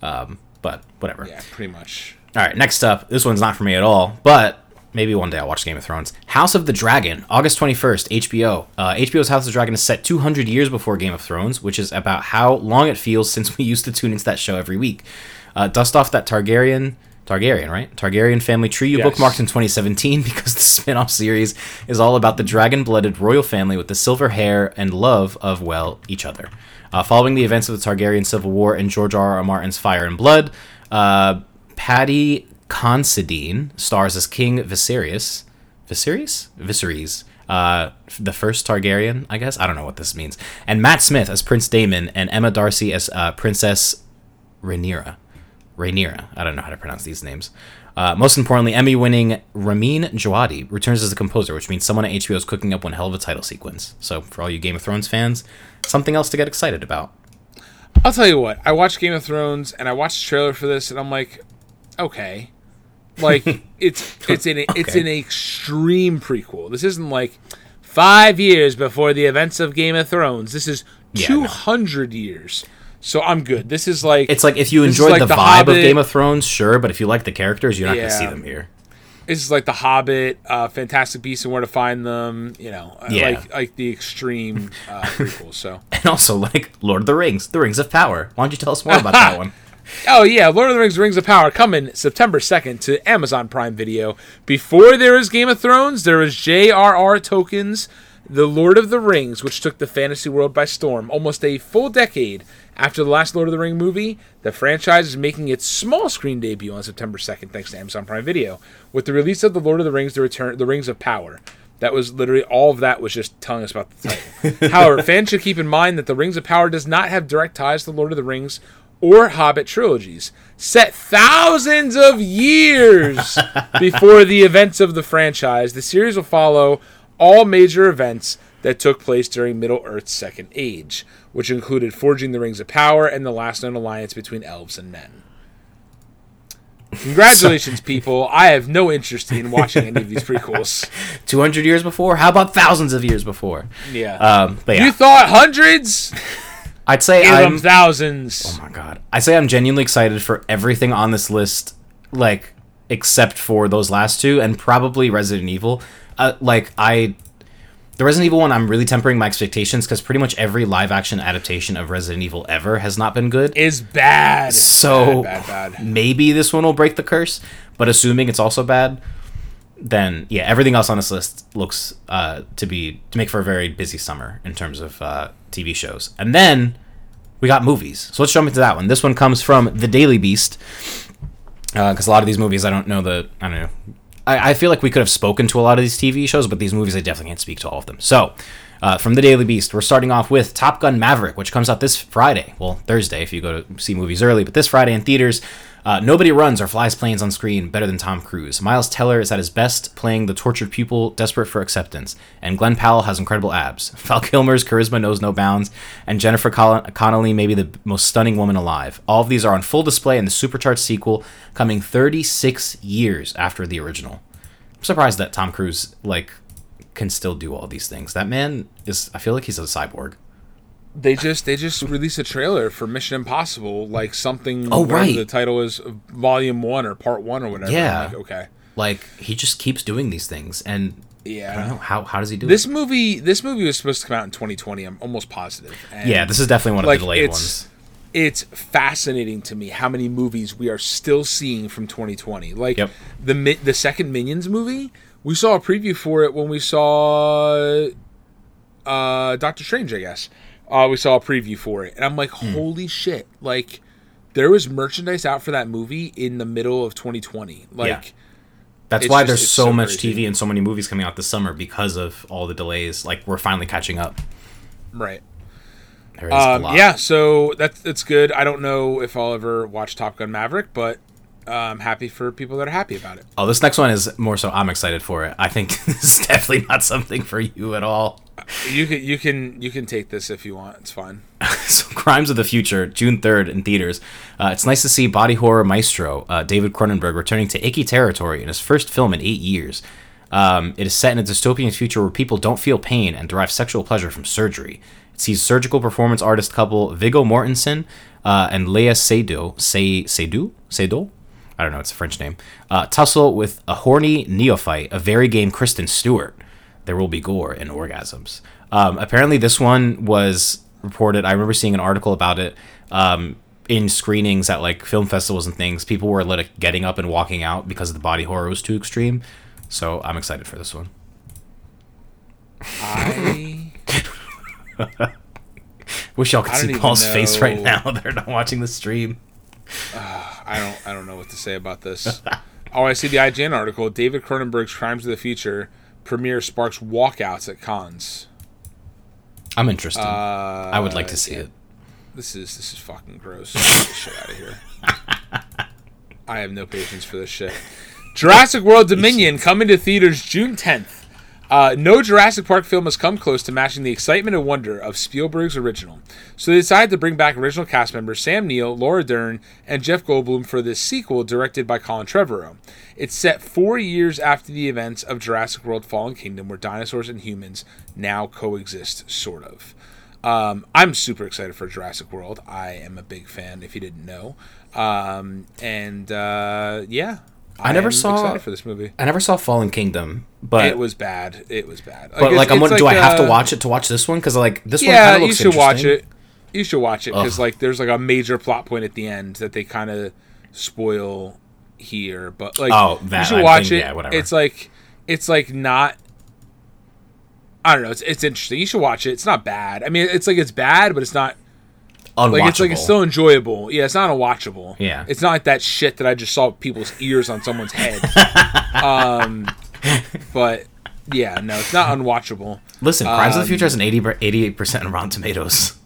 Um, but whatever. Yeah, pretty much. All right, next up, this one's not for me at all, but maybe one day I'll watch Game of Thrones. House of the Dragon, August 21st, HBO. Uh, HBO's House of the Dragon is set 200 years before Game of Thrones, which is about how long it feels since we used to tune into that show every week. Uh, dust off that Targaryen. Targaryen, right? Targaryen family tree you Yes. bookmarked in 2017 because the spin off series is all about the dragon blooded royal family with the silver hair and love of, well, each other. Uh, following the events of the Targaryen Civil War and George R. R. Martin's Fire and Blood, uh, Paddy Considine stars as King Viserys. Viserys? Viserys. Uh, the first Targaryen, I guess. I don't know what this means. And Matt Smith as Prince Daemon and Emma Darcy as uh, Princess Rhaenyra. Rhaenyra. I don't know how to pronounce these names. Uh, most importantly, Emmy-winning Ramin Djawadi returns as the composer, which means someone at HBO is cooking up one hell of a title sequence. So, for all you Game of Thrones fans, something else to get excited about. I'll tell you what. I watched Game of Thrones and I watched the trailer for this, and I'm like, okay, like it's it's an it's Okay. an extreme prequel. This isn't like five years before the events of Game of Thrones. This is Yeah, two no. years. So I'm good. This is like It's like if you enjoyed like the, The vibe of Game of Thrones, sure, but if you like the characters, you're not going to see them here. this is like the Hobbit, uh, Fantastic Beasts and Where to Find Them. You know, uh, Yeah. like like the extreme uh, prequel. So And also, like Lord of the Rings, The Rings of Power. Why don't you tell us more about that one? Oh yeah, Lord of the Rings: Rings of Power coming September second to Amazon Prime Video. Before there is Game of Thrones, there is J.R.R. Tolkien's The Lord of the Rings, which took the fantasy world by storm. Almost a full decade after the last Lord of the Ring movie, the franchise is making its small screen debut on September second, thanks to Amazon Prime Video, with the release of The Lord of the Rings: The Return, The Rings of Power. That was literally all of that was just telling us about the title. However, fans should keep in mind that The Rings of Power does not have direct ties to the Lord of the Rings or Hobbit trilogies, set thousands of years before the events of the franchise. The series will follow all major events that took place during Middle Earth's Second Age, which included forging the Rings of Power and the last known alliance between elves and men. Congratulations, people. I have no interest in watching any of these prequels. 200 years before? How about thousands of years before? Yeah. Um, but yeah, You thought hundreds? I'd say Give I'm. thousands. Oh my god. I say I'm genuinely excited for everything on this list, like, except for those last two and probably Resident Evil. Uh, like, I. The Resident Evil one, I'm really tempering my expectations because pretty much every live action adaptation of Resident Evil ever has not been good. Is bad. So bad, bad, bad. maybe this one will break the curse, but assuming it's also bad, then yeah, everything else on this list looks uh, to be to make for a very busy summer in terms of uh, TV shows. And then we got movies. So let's jump into that one. This one comes from The Daily Beast because a lot of these movies I don't know the I don't know. I, I feel like we could have spoken to a lot of these TV shows, but these movies I definitely can't speak to all of them. So, uh, from the Daily Beast, we're starting off with Top Gun Maverick, which comes out this Friday. Well, Thursday if you go to see movies early, but this Friday in theaters. Uh, nobody runs or flies planes on screen better than Tom Cruise. Miles Teller is at his best, playing the tortured pupil desperate for acceptance, and Glen Powell has incredible abs. Val Kilmer's charisma knows no bounds, and Jennifer Col- Connelly may be the most stunning woman alive. All of these are on full display in the supercharged sequel, coming 36 years after the original. I'm surprised that Tom Cruise like can still do all these things. That man is. I feel like he's a cyborg. They just they just released a trailer for Mission Impossible, like something. Oh, right. The title is Volume One or Part One or whatever. Yeah. Like, okay. Like he just keeps doing these things, and I don't Yeah. know how. How does he do This it? movie this movie was supposed to come out in 2020. I'm almost positive. And Yeah, this is definitely one of like the delayed it's ones. it's fascinating to me how many movies we are still seeing from 2020. Like Yep. the the second Minions movie, we saw a preview for it when we saw uh Doctor Strange, I guess. Uh, we saw a preview for it, and I'm like, Hmm. holy shit! Like there was merchandise out for that movie in the middle of 2020. Like, Yeah. That's why just- there's so, so much crazy. TV and so many movies coming out this summer because of all the delays. Like we're finally catching up. right. There is a Um, lot. yeah, so that's that's good. I don't know if I'll ever watch Top Gun Maverick, but I'm happy for people that are happy about it. Oh, this next one is more so. I'm excited for it. I think this is definitely not something for you at all. You can you can you can take this if you want. It's fine. so Crimes of the Future, June 3rd in theaters. Uh, it's nice to see body horror maestro uh, David Cronenberg returning to icky territory in his first film in eight years. Um, it is set in a dystopian future where people don't feel pain and derive sexual pleasure from surgery. It sees surgical performance artist couple Viggo Mortensen uh, and Léa Seydoux, Seydoux? Seydoux? I don't know, it's a French name, uh, tussle with a horny neophyte, a very game Kristen Stewart. There will be gore and orgasms. Um, apparently, this one was reported. I remember seeing an article about it um, in screenings at like film festivals and things. People were like getting up and walking out because the body horror was too extreme. So I'm excited for this one. I Wish y'all could see Paul's face right now. They're not watching the stream. I don't I don't know what to say about this. oh, I see the IGN article. David Cronenberg's Crimes of the Future premiere sparks walkouts at Cannes. I'm interested. Uh, I would like to see it. This is this is fucking gross. Get this shit out of here. I have no patience for this shit. Jurassic World Dominion coming to theaters June 10th. Uh, no Jurassic Park film has come close to matching the excitement and wonder of Spielberg's original. So they decided to bring back original cast members Sam Neill, Laura Dern, and Jeff Goldblum for this sequel directed by Colin Trevorrow. It's set four years after the events of Jurassic World Fallen Kingdom, where dinosaurs and humans now coexist, sort of. Um, I'm super excited for Jurassic World. I am a big fan, if you didn't know. Um, and uh, yeah, I never saw- excited for this movie. I never saw Fallen Kingdom, but It was bad. It was bad. but it's- like, I'm wondering, do I have to uh, watch it to watch this one? Because like this one Yeah, kind of you looks should watch it. You should watch it because like there's like a major plot point at the end that they kind of spoil here. But like, Oh, you should I watch think- it. yeah, whatever. It's like it's like not. I don't know. It's it's interesting. You should watch it. It's not bad. I mean, it's like it's bad, but it's not Unwatchable. like it's like it's still enjoyable. Yeah, it's not unwatchable. Yeah. it's not like that shit that I just saw people's ears on someone's head. um, but yeah, no, it's not unwatchable. Listen, Crimes of the um, Future has an 88 percent on Rotten Tomatoes.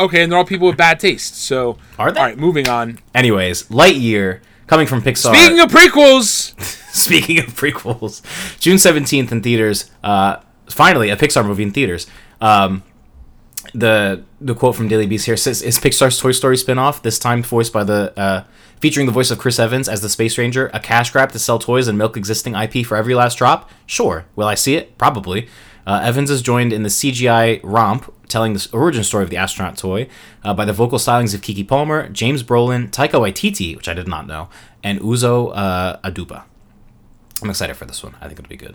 Okay, and they're all people with bad taste. So Are they? All right, moving on. Anyways, Lightyear coming from Pixar. Speaking of prequels, Speaking of prequels, June 17th in theaters. Uh, finally, a Pixar movie in theaters. Um, the the quote from Daily Beast here says, "Is Pixar's Toy Story spinoff this time voiced by the uh, featuring the voice of Chris Evans as the Space Ranger a cash grab to sell toys and milk existing IP for every last drop? Sure. Will I see it? Probably." Uh, Evans is joined in the CGI romp, telling the origin story of the astronaut toy, uh, by the vocal stylings of Keke Palmer, James Brolin, Taika Waititi, which I did not know, and Uzo uh, Aduba. I'm excited for this one. I think it'll be good.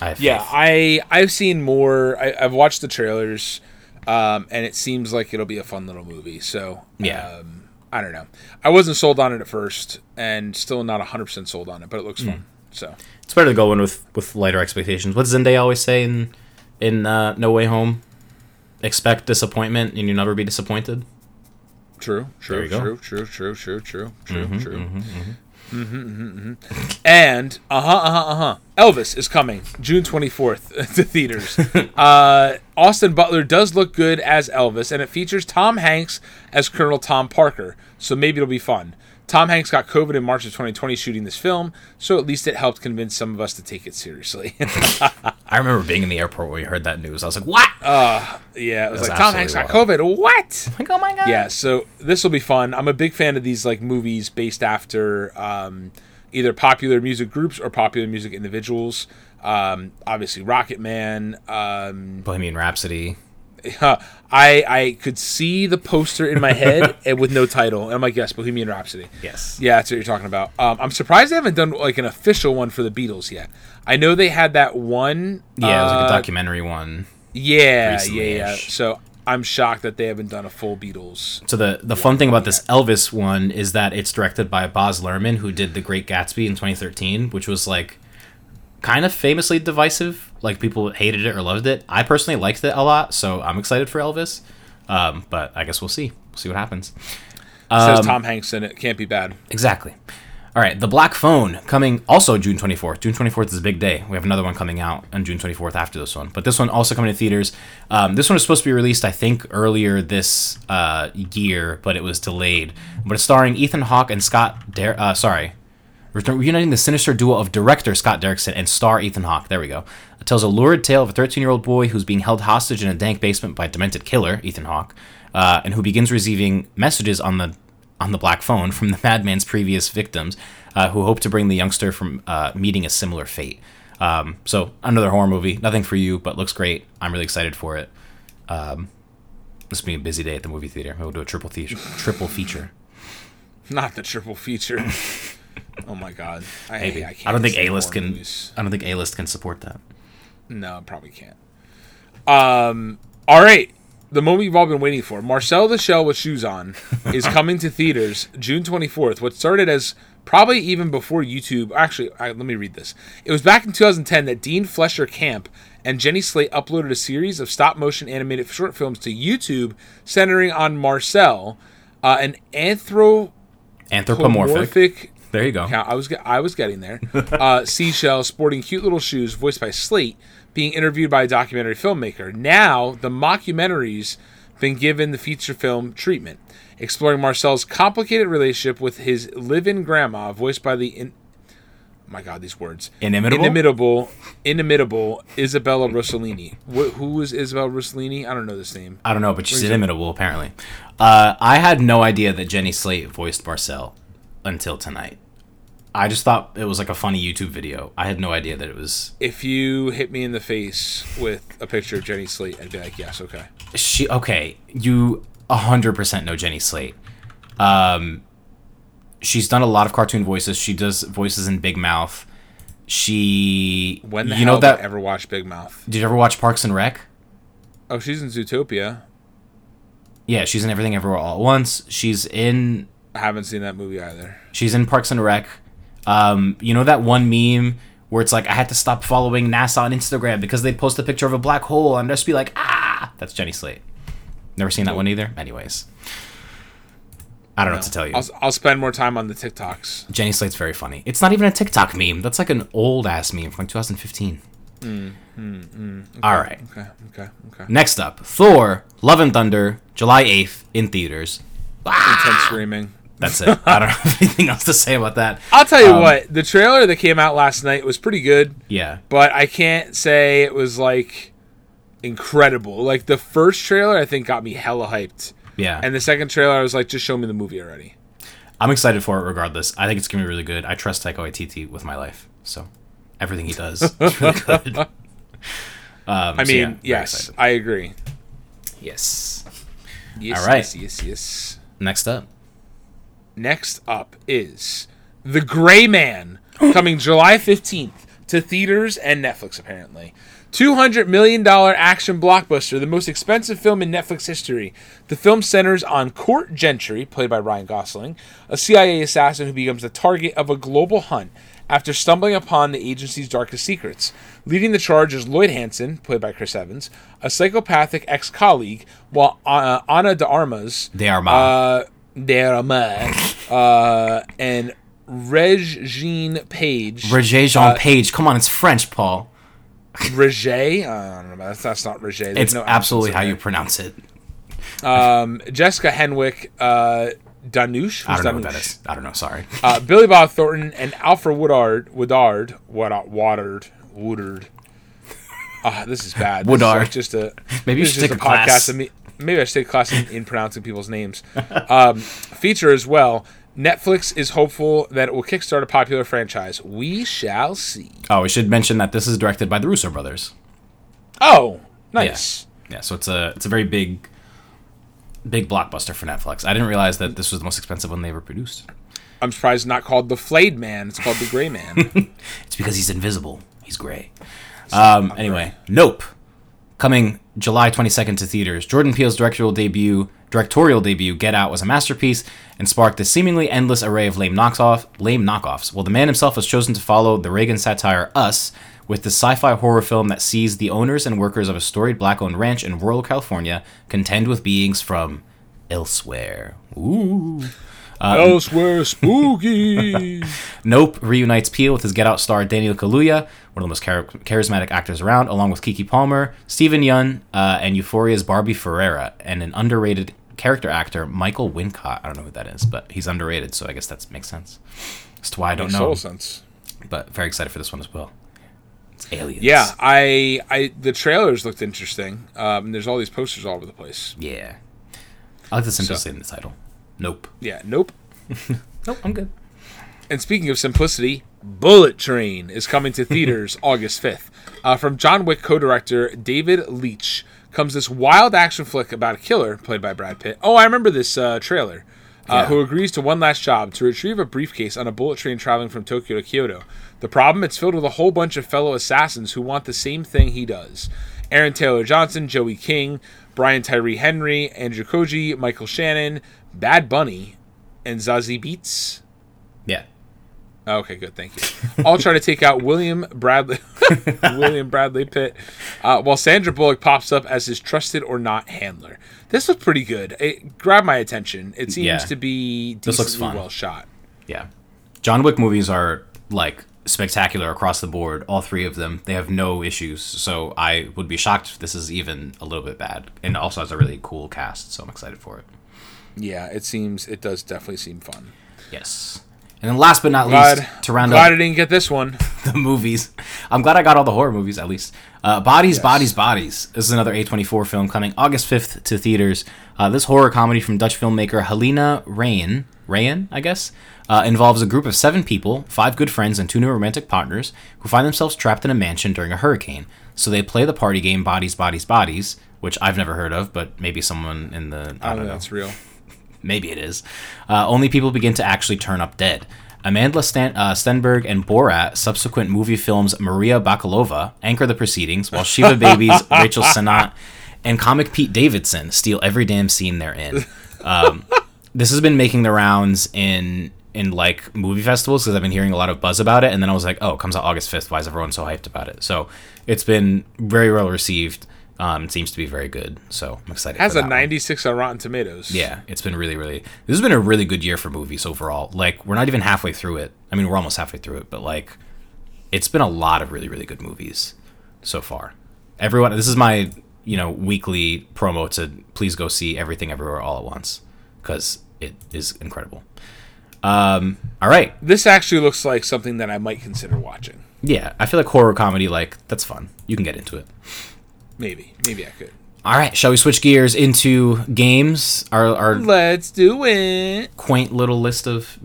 I yeah, faith. I I've seen more. I, I've watched the trailers, um, and it seems like it'll be a fun little movie. So Yeah. um, I don't know. I wasn't sold on it at first, and still not 100 percent sold on it, but it looks fun. So It's better to go in with with lighter expectations. What does Zendaya always say in in uh, No Way Home? Expect disappointment, and you'll never be disappointed. True, true, true, true, true, true, true, true, true. Mm-hmm, And uh huh, uh huh, uh huh. Elvis is coming June twenty fourth to theaters. uh, Austin Butler does look good as Elvis, and it features Tom Hanks as Colonel Tom Parker. So maybe it'll be fun. Tom Hanks got COVID in March of 2020 shooting this film, so at least it helped convince some of us to take it seriously. I remember being in the airport when we heard that news. I was like, "What?" yeah, it was That's like Tom Hanks got COVID. What? like, "Oh my god!" yeah so this will be fun i'm a big fan of these like movies based after um, either popular music groups or popular music individuals um, obviously rocket man um, Bohemian Rhapsody. i i could see the poster in my head and with no title and i'm like yes bohemian rhapsody Yes. yeah that's what you're talking about um, i'm surprised they haven't done like an official one for the beatles yet i know they had that one Yeah, it was like a uh, documentary one. yeah yeah recently-ish. yeah so i'm shocked that they haven't done a full beatles So the the fun thing about this Elvis one is that it's directed by Baz Luhrmann, who did The Great Gatsby in 2013, which was like kind of famously divisive. Like people hated it or loved it. I personally liked it a lot, so I'm excited for Elvis. Um, but I guess we'll see. We'll see what happens. Says Um, Tom Hanks in it. Can't be bad. Exactly. All right, The Black Phone coming also June 24th. June 24th is a big day. We have another one coming out on June 24th after this one. But this one also coming to theaters. Um, this one was supposed to be released, I think, earlier this uh, year, but it was delayed. But it's starring Ethan Hawke and Scott. Der- uh, sorry, reuniting the sinister duo of director Scott Derrickson and star Ethan Hawke. There we go. It tells a lurid tale of a 13 year old boy who's being held hostage in a dank basement by a demented killer, Ethan Hawke, uh, and who begins receiving messages on the on the black phone from the madman's previous victims, uh, who hope to bring the youngster from uh, meeting a similar fate. Um, so another horror movie, nothing for you, but looks great. I'm really excited for it. Um, this will be a busy day at the movie theater. We'll do a triple the- triple feature. Not the triple feature. oh my god. I, Maybe. I, can't I don't think A list can. movies. I don't think A list can support that. No, probably can't. Um. All right. The moment you've all been waiting for. Marcel the Shell with Shoes On is coming to theaters June 24th. What started as probably even before YouTube. Actually, I, let me read this. It was back in 2010 that Dean Fleischer Camp and Jenny Slate uploaded a series of stop motion animated short films to YouTube centering on Marcel, uh, an. Anthropomorphic. There you go. Yeah, I was I was getting there. Uh, seashell sporting cute little shoes, voiced by Slate, being interviewed by a documentary filmmaker. Now the mockumentary's been given the feature film treatment, exploring Marcel's complicated relationship with his live-in grandma, voiced by the in- oh my god these words Inimitable? inimitable inimitable Isabella Rossellini. Wh- who is Isabella Rossellini? I don't know this name. I don't know, but she's inimitable apparently. Uh, I had no idea that Jenny Slate voiced Marcel until tonight. I just thought it was like a funny YouTube video. I had no idea that it was If you hit me in the face with a picture of Jenny Slate, I'd be like, yes, okay. she. Okay, you hundred percent know Jenny Slate. Um, she's done a lot of cartoon voices. She does voices in Big Mouth. She, When the you know that? ever watch Big Mouth? did you ever watch Parks and Rec? Oh, she's in Zootopia. Yeah, she's in Everything Everywhere All at Once. She's in I haven't seen that movie either. She's in Parks and Rec. Um, you know that one meme where it's like I had to stop following NASA on Instagram because they post a picture of a black hole and just be like, ah, that's Jenny Slate. Never seen that one either. Anyways, I don't know what to tell you. I'll, I'll spend more time on the TikToks. Jenny Slate's very funny. It's not even a TikTok meme. That's like an old ass meme from like 2015. All right. Okay, okay, okay. Next up, Thor: Love and Thunder, July 8th in theaters. Intense screaming. That's it. I don't have anything else to say about that. I'll tell you Um, what, the trailer that came out last night was pretty good, Yeah. but I can't say it was like incredible. Like the first trailer, I think got me hella hyped, Yeah. and the second trailer, I was like, just show me the movie already. I'm excited for it regardless. I think it's gonna be really good. I trust Taika Waititi with my life, so everything he does is really good. Um, I so mean, yeah, yes. I agree. yes. Yes, All right. yes, yes, yes. Next up, Next up is The Gray Man, coming July 15th to theaters and Netflix, apparently. $200 million action blockbuster, the most expensive film in Netflix history. The film centers on Court Gentry, played by Ryan Gosling, a CIA assassin who becomes the target of a global hunt after stumbling upon the agency's darkest secrets. Leading the charge is Lloyd Hansen, played by Chris Evans, a psychopathic ex colleague, while uh, Ana de Armas they are my. uh, Derama, uh, and Regine Page. Roger Jean Page. Come on, it's French, Paul. Uh, I don't know. That's, that's not. There's It's no absolutely how you pronounce it. Um, Jessica Henwick, uh, Dhanush. I don't know what that Dhanush? is. I don't know. Sorry. Uh, Billy Bob Thornton and Alfred Woodard. Woodard. What? Woodard. Woodard. Ah, this is bad. This is Woodard. like just a Maybe you should take just a class. of me. Maybe I should take a class in, in pronouncing people's names. Um, feature as well. Netflix is hopeful that it will kickstart a popular franchise. We shall see. Oh, we should mention that this is directed by the Russo brothers. Oh, nice. Yeah, so it's a it's a very big, big blockbuster for Netflix. I didn't realize that this was the most expensive one they ever produced. I'm surprised it's not called the Flayed Man. It's called the Gray Man. It's because he's invisible. He's gray. Um, anyway, Nope, coming July 22nd to theaters. Jordan Peele's directorial debut, directorial debut, Get Out, was a masterpiece and sparked a seemingly endless array of lame knockoff, lame knockoffs. Well, the man himself has chosen to follow the Reagan satire Us with the sci-fi horror film that sees the owners and workers of a storied black-owned ranch in rural California contend with beings from Elsewhere. Ooh. Um, elsewhere, spooky. Nope reunites Peele with his Get Out star Daniel Kaluuya, one of the most char- charismatic actors around, along with Keke Palmer, Steven Yeun, uh, and Euphoria's Barbie Ferreira, and an underrated character actor, Michael Wincott. I don't know who that is, but he's underrated, so I guess that makes sense. As to why I don't Makes know, total sense. but very excited for this one as well. It's aliens. Yeah, I, I, the trailers looked interesting. Um, there's all these posters all over the place. Yeah. I like the simplicity in the title. Nope. Yeah, nope. Nope, I'm good. And speaking of simplicity, Bullet Train is coming to theaters August 5th. Uh, from John Wick co director David Leitch comes this wild action flick about a killer, played by Brad Pitt. Oh, I remember this uh, trailer. Uh, Yeah. Who agrees to one last job to retrieve a briefcase on a bullet train traveling from Tokyo to Kyoto. The problem? It's filled with a whole bunch of fellow assassins who want the same thing he does. Aaron Taylor Johnson, Joey King, Brian Tyree Henry, Andrew Koji, Michael Shannon, Bad Bunny, and Zazie Beetz. Yeah. Okay, good. Thank you. I'll try to take out William Bradley, William Bradley Pitt, uh, while Sandra Bullock pops up as his trusted or not handler. This looked pretty good. It grabbed my attention. It seems Yeah. to be This looks fun. well shot. Yeah. John Wick movies are like spectacular across the board, all three of them. They have no issues. So I would be shocked if this is even a little bit bad. And also has a really cool cast, so I'm excited for it. Yeah, it seems it does definitely seem fun. Yes. And then last but not Glad, least, to round glad up I didn't get this one. the movies. I'm glad I got all the horror movies at least. Uh, Bodies, Bodies, Bodies. This is another A24 film coming August 5th to theaters. Uh, this horror comedy from Dutch filmmaker Halina Reijn, Reijn, I guess, uh, involves a group of seven people, five good friends, and two new romantic partners who find themselves trapped in a mansion during a hurricane. So they play the party game Bodies, Bodies, Bodies, which I've never heard of, but maybe someone in the I I don't don't know. know That's real. Maybe it is. Uh, only people begin to actually turn up dead. Amanda Stan- uh, Stenberg and Borat, subsequent movie films Maria Bakalova, anchor the proceedings, while Shiva Baby's, Rachel Sennott, and comic Pete Davidson steal every damn scene they're in. Um, this has been making the rounds in in like movie festivals because I've been hearing a lot of buzz about it, and then I was like, oh, it comes out August fifth. Why is everyone so hyped about it? So it's been very well received. Um, it seems to be very good, so I'm excited. Has for a that one. 96 on Rotten Tomatoes. Yeah, it's been really, really. This has been a really good year for movies overall. Like, we're not even halfway through it. I mean, we're almost halfway through it, but like, it's been a lot of really, really good movies so far. Everyone, this is my you know weekly promo to please go see everything everywhere all at once because it is incredible. Um, all right, This actually looks like something that I might consider watching. yeah, I feel like horror comedy, like that's fun. You can get into it. Maybe. Maybe I could. All right, shall we switch gears into games? Our our Let's do it. quaint little list of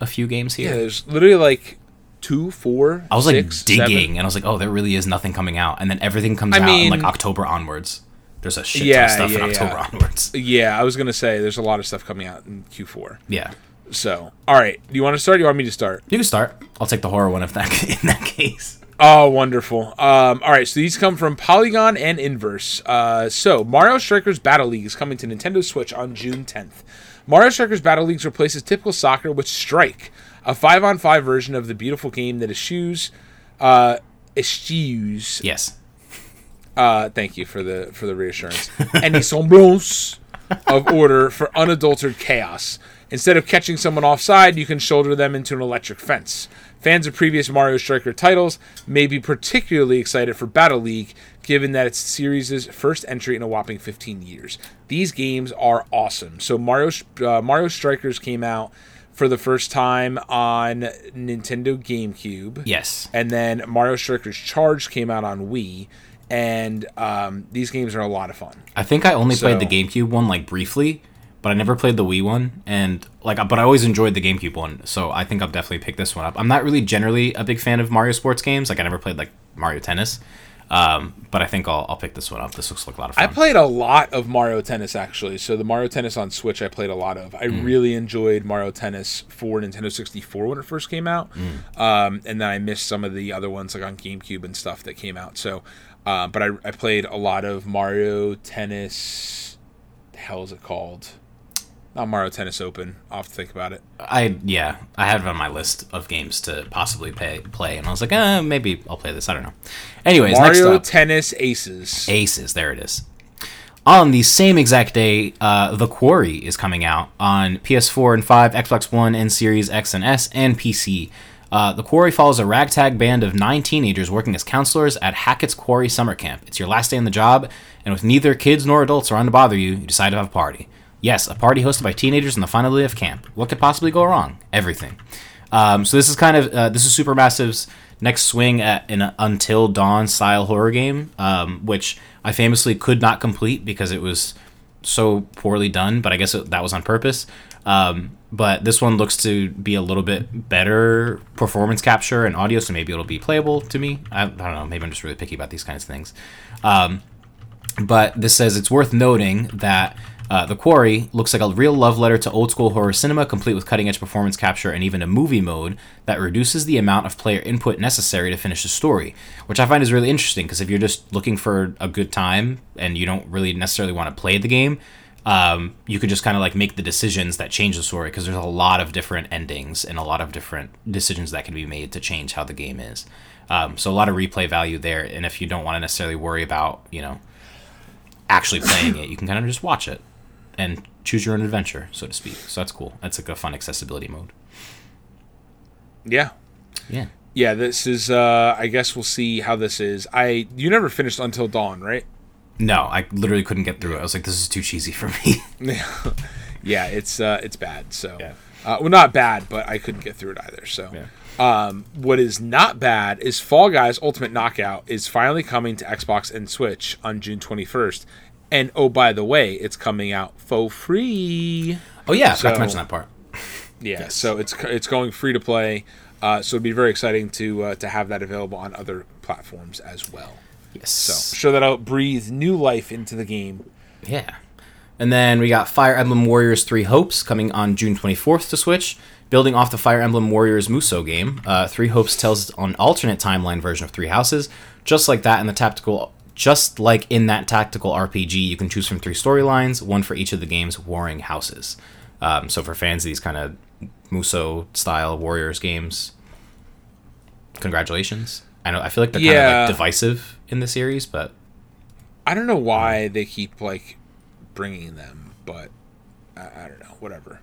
a few games here. Yeah, there's literally like two, four, I was like six, digging, seven. and I was like, "Oh, there really is nothing coming out," and then everything comes I out in like October onwards. There's a shit ton Yeah, of stuff in October yeah. onwards. Yeah, I was gonna say there's a lot of stuff coming out in Q4. Yeah, So, all right, do you want to start? Or you want me to start? you can start. I'll take the horror one if that in that case. Oh, wonderful. Um, all right, so these come from Polygon and Inverse. Uh, so, Mario Strikers Battle League is coming to Nintendo Switch on June 10th. Mario Strikers Battle League replaces typical soccer with Strike, a five-on-five version of the beautiful game that eschews, uh, eschews Yes, Uh, thank you for the for the reassurance. Any semblance of order for unadulterated chaos. Instead of catching someone offside, you can shoulder them into an electric fence. Fans of previous Mario Striker titles may be particularly excited for Battle League, given that it's the series' first entry in a whopping 15 years. These games are awesome. So Mario uh, Mario Strikers came out for the first time on Nintendo GameCube yes, and then Mario Strikers Charge came out on Wii, and um, these games are a lot of fun. I think I only played the GameCube one like briefly, but I never played the Wii one, and like, but I always enjoyed the GameCube one. So I think I'll definitely pick this one up. I'm not really generally a big fan of Mario sports games. Like I never played like Mario Tennis, um, but I think I'll, I'll pick this one up. This looks like a lot of fun. I played a lot of Mario Tennis actually. So the Mario Tennis on Switch, I played a lot of. I really enjoyed Mario Tennis for Nintendo 64 when it first came out, um, and then I missed some of the other ones like on GameCube and stuff that came out. So, uh, but I, I played a lot of Mario Tennis. The hell is it called? Not Mario Tennis Open. I'll have to think about it. I yeah, I had it on my list of games to possibly pay, play, and I was like, uh, maybe I'll play this. I don't know. Anyways, next Mario up, Tennis Aces. Aces. There it is. On the same exact day, uh, The Quarry is coming out on PS4 and 5, Xbox One, and Series X and S, and PC. Uh, the Quarry follows a ragtag band of nine teenagers working as counselors at Hackett's Quarry Summer Camp. It's your last day on the job, and with neither kids nor adults around to bother you, you decide to have a party. Yes, a party hosted by teenagers on the final day of camp. What could possibly go wrong? Everything. Um, so this is kind of uh, this is Supermassive's next swing at an Until Dawn style horror game, um, which I famously could not complete because it was so poorly done. But I guess it, that was on purpose. Um, but this one looks to be a little bit better performance capture and audio, so maybe it'll be playable to me. I, I don't know. Maybe I'm just really picky about these kinds of things. Um, but this says it's worth noting that uh, the Quarry looks like a real love letter to old school horror cinema, complete with cutting edge performance capture and even a movie mode that reduces the amount of player input necessary to finish the story, which I find is really interesting because if you're just looking for a good time and you don't really necessarily want to play the game, um, you could just kind of like make the decisions that change the story because there's a lot of different endings and a lot of different decisions that can be made to change how the game is. Um, so a lot of replay value there, and if you don't want to necessarily worry about you know actually playing it, you can kind of just watch it and choose your own adventure, so to speak. So that's cool. That's like a fun accessibility mode. Yeah. Yeah. Yeah, this is uh I guess we'll see how this is. I you never finished Until Dawn, right? No, I literally couldn't get through it. I was like, this is too cheesy for me. yeah, it's uh it's bad. So Yeah. uh, well not bad, but I couldn't get through it either. So Yeah. um what is not bad is Fall Guys Ultimate Knockout is finally coming to Xbox and Switch on June 21st. And oh by the way, it's coming out for free. oh yeah, i forgot to mention that part. Yeah, Yes. so it's it's going free to play. Uh, so it'd be very exciting to uh, to have that available on other platforms as well. Yes. So show that out, breathe new life into the game. Yeah. And then we got Fire Emblem Warriors 3 Hopes coming on June 24th to Switch. Building off the Fire Emblem Warriors Musou game, uh, Three Hopes tells an alternate timeline version of Three Houses. Just like that in the tactical just like in that tactical RPG, you can choose from three storylines, one for each of the game's warring houses. Um, so for fans of these kind of Musou style Warriors games, congratulations. I know I feel like they're kind of like divisive in the series, but I don't know why they keep like bringing them, but I, I don't know. Whatever.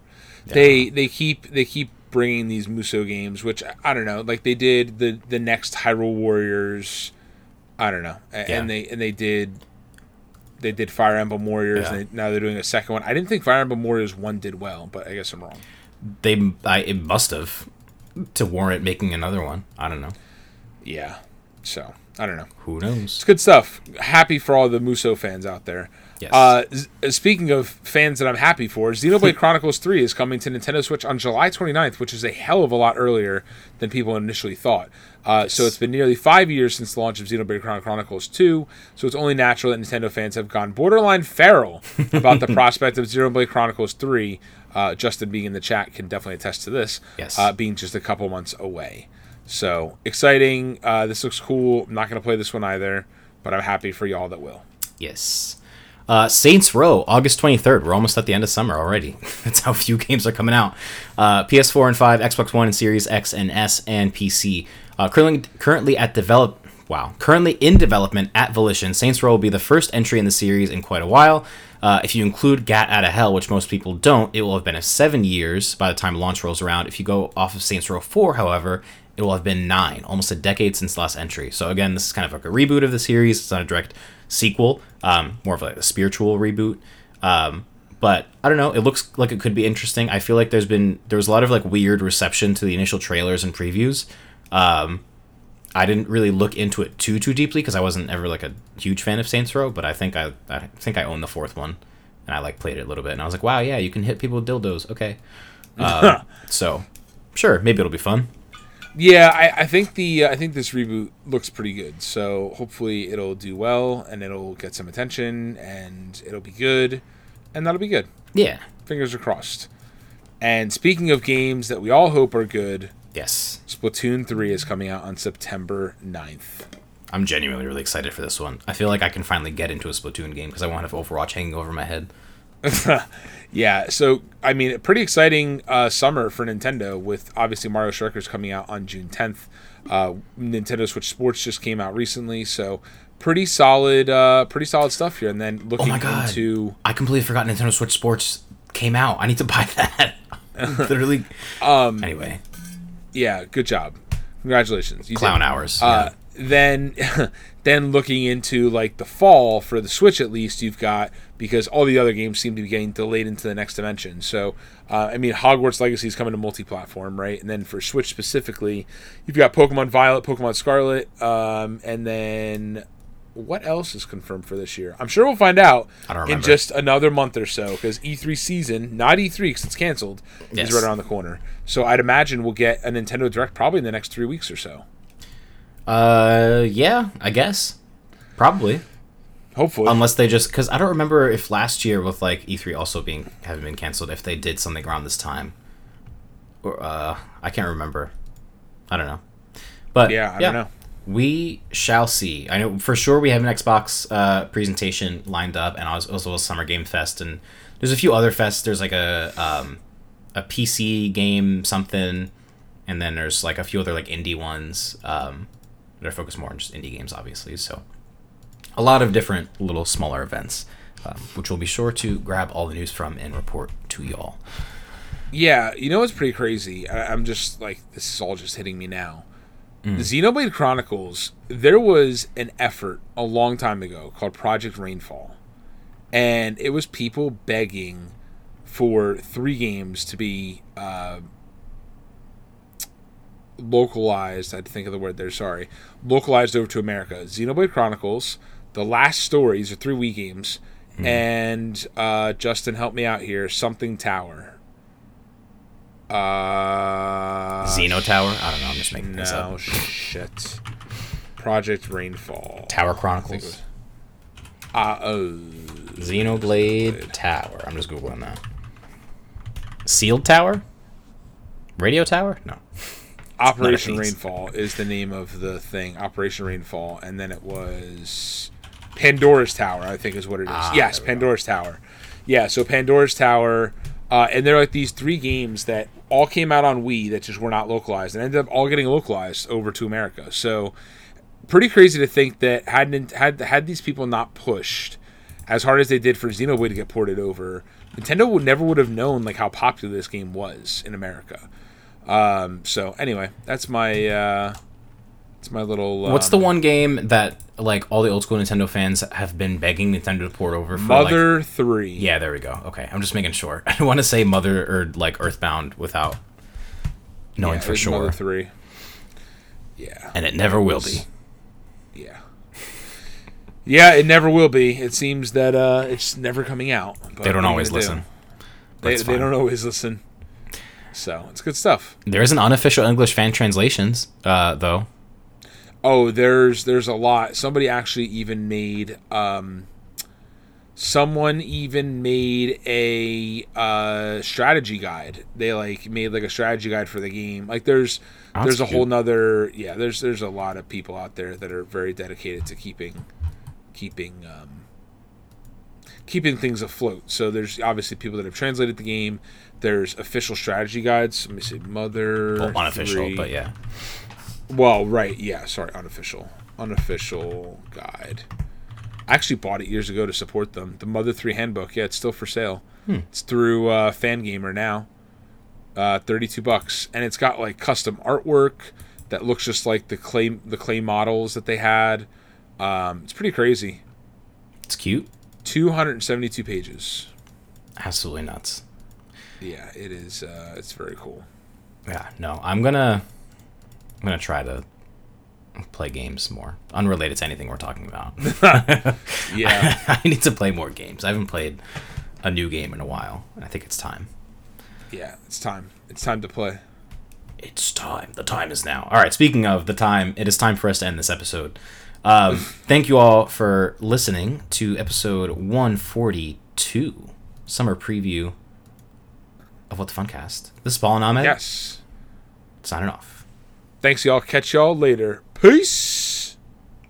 They they keep they keep bringing these Musou games, which I, I don't know. Like they did the the next Hyrule Warriors. I don't know, Yeah. and they and they did. They did Fire Emblem Warriors, Yeah. and they, now they're doing a second one. I didn't think Fire Emblem Warriors one did well, but I guess I'm wrong. they I, it must have to warrant making another one. I don't know. Yeah, so I don't know. Who knows? It's good stuff. Happy for all the Musou fans out there. Yes. Uh, speaking of fans that I'm happy for, Xenoblade Chronicles 3 is coming to Nintendo Switch on July 29th, which is a hell of a lot earlier than people initially thought. Uh, So it's been nearly five years since the launch of Xenoblade Chronicles 2, so it's only natural that Nintendo fans have gone borderline feral about the prospect of Xenoblade Chronicles 3. Uh, Justin being in the chat can definitely attest to this, Yes. uh, being just a couple months away. So exciting. Uh, this looks cool. I'm not going to play this one either, but I'm happy for y'all that will. Yes. Uh, Saints Row, August 23rd. We're almost at the end of summer already. That's how few games are coming out. Uh, PS4 and 5, Xbox One and Series X and S, and PC. Uh, currently, currently at develop. Wow. Currently in development at Volition, Saints Row will be the first entry in the series in quite a while. Uh, if you include Gat Out of Hell, which most people don't, it will have been a seven years by the time launch rolls around. If you go off of Saints Row 4, however, it will have been nine, almost a decade since last entry. So again, this is kind of like a reboot of the series. It's not a direct sequel, um, more of like a spiritual reboot. Um, but I don't know. It looks like it could be interesting. I feel like there's been there was a lot of like weird reception to the initial trailers and previews. Um, I didn't really look into it too too deeply because I wasn't ever like a huge fan of Saints Row. But I think I I think I own the fourth one, and I like played it a little bit, and I was like, wow, yeah, you can hit people with dildos. Okay, um, so sure, maybe it'll be fun. Yeah, I, I think the uh, I think this reboot looks pretty good. So hopefully it'll do well and it'll get some attention and it'll be good, and that'll be good. Yeah. Fingers are crossed. And speaking of games that we all hope are good, Yes. Splatoon 3 is coming out on September 9th. I'm genuinely really excited for this one. I feel like I can finally get into a Splatoon game because I won't have Overwatch hanging over my head. Yeah, so I mean, pretty exciting uh, summer for Nintendo with obviously Mario Strikers coming out on June 10th. Uh, Nintendo Switch Sports just came out recently, so pretty solid, uh, pretty solid stuff here. And then looking Oh my God. into I completely forgot Nintendo Switch Sports came out. I need to buy that. Literally. um, Anyway, yeah, good job, congratulations, you clown hours. Uh, then, then looking into like the fall for the Switch, at least you've got because all the other games seem to be getting delayed into the next dimension. So, uh, I mean, Hogwarts Legacy is coming to multi-platform, right? And then for Switch specifically, you've got Pokemon Violet, Pokemon Scarlet, um, and then what else is confirmed for this year? I'm sure we'll find out in just another month or so because E3 season, not E3 because it's canceled, Yes. is right around the corner. So I'd imagine we'll get a Nintendo Direct probably in the next three weeks or so. Uh, yeah, I guess. Probably. Hopefully. Unless they just because I don't remember if last year with like E3 also being having been canceled if they did something around this time. Or uh, I can't remember. I don't know. But yeah, I don't know. We shall see. I know for sure we have an Xbox uh, presentation lined up, and als- also a Summer Game Fest, and there's a few other fests. There's like a um, a PC game something, and then there's like a few other like indie ones um, that are focused more on just indie games, obviously. So a lot of different little smaller events, um, which we'll be sure to grab all the news from and report to y'all. Yeah, you know what's pretty crazy? I, I'm just like this is all just hitting me now. Mm. The Xenoblade Chronicles. There was an effort a long time ago called Project Rainfall, and it was people begging for three games to be uh, localized. I had to think of the word there. Sorry, localized over to America. Xenoblade Chronicles, The Last Stories are three Wii games, Hmm. and uh, Justin, help me out here. Something Tower. Uh, Xeno Tower. I don't know. I'm just making no up. shit. Project Rainfall. Tower I think it Chronicles. Uh, oh, Xenoblade Tower. I'm just googling that. Sealed Tower. Radio Tower. No. Operation. Rainfall is the name of the thing. Operation Rainfall, and then it was Pandora's Tower. I think is what it is. Ah, yes, we go. Pandora's Tower. Yeah, so Pandora's Tower, uh, and they're like these three games that all came out on Wii that just were not localized, and ended up all getting localized over to America. So pretty crazy to think that had had had these people not pushed as hard as they did for Xenoblade to get ported over, Nintendo would never would have known like how popular this game was in America. Um, so anyway, that's my uh, that's my little. Um, What's the one game that like all the old school Nintendo fans have been begging Nintendo to port over for? like- Mother Three? yeah, there we go. Okay, I'm just making sure. I don't want to say Mother or like Earthbound without knowing Yeah, for sure, Mother Three. Yeah, and it never will was- be. yeah, yeah. It never will be. It seems that uh, it's never coming out. But They don't what are you always gonna do? listen. They, they don't always listen. So it's good stuff. There is an unofficial English fan translations, uh, though. Oh, there's there's a lot. Somebody actually even made um someone even made a uh strategy guide. They like made like a strategy guide for the game. Like there's Oh, there's a that's whole cute. nother yeah, there's there's a lot of people out there that are very dedicated to keeping keeping um keeping things afloat. So there's obviously people that have translated the game. There's official strategy guides. Let me see. Mother Well, unofficial, three. but yeah. Well, right, yeah, sorry, unofficial. Unofficial guide. I actually bought it years ago to support them. The Mother 3 handbook, yeah, it's still for sale. It's through uh, Fangamer now. Uh, 32 bucks and it's got like custom artwork that looks just like the clay the clay models that they had. Um, it's pretty crazy. It's cute. 272 pages. Absolutely nuts. Yeah, it is uh, it's very cool. Yeah, no, I'm gonna, I'm gonna try to play games more, unrelated to anything we're talking about. Yeah. I need to play more games. I haven't played a new game in a while, and I think it's time. yeah, it's time. It's time to play. It's time. The time is now. All right. Speaking of the time, it is time for us to end this episode. Um, thank you all for listening to episode 142, summer preview of What the Funcast. This is Paul and Ahmed Yes. signing off. Thanks y'all. Catch y'all later. Peace.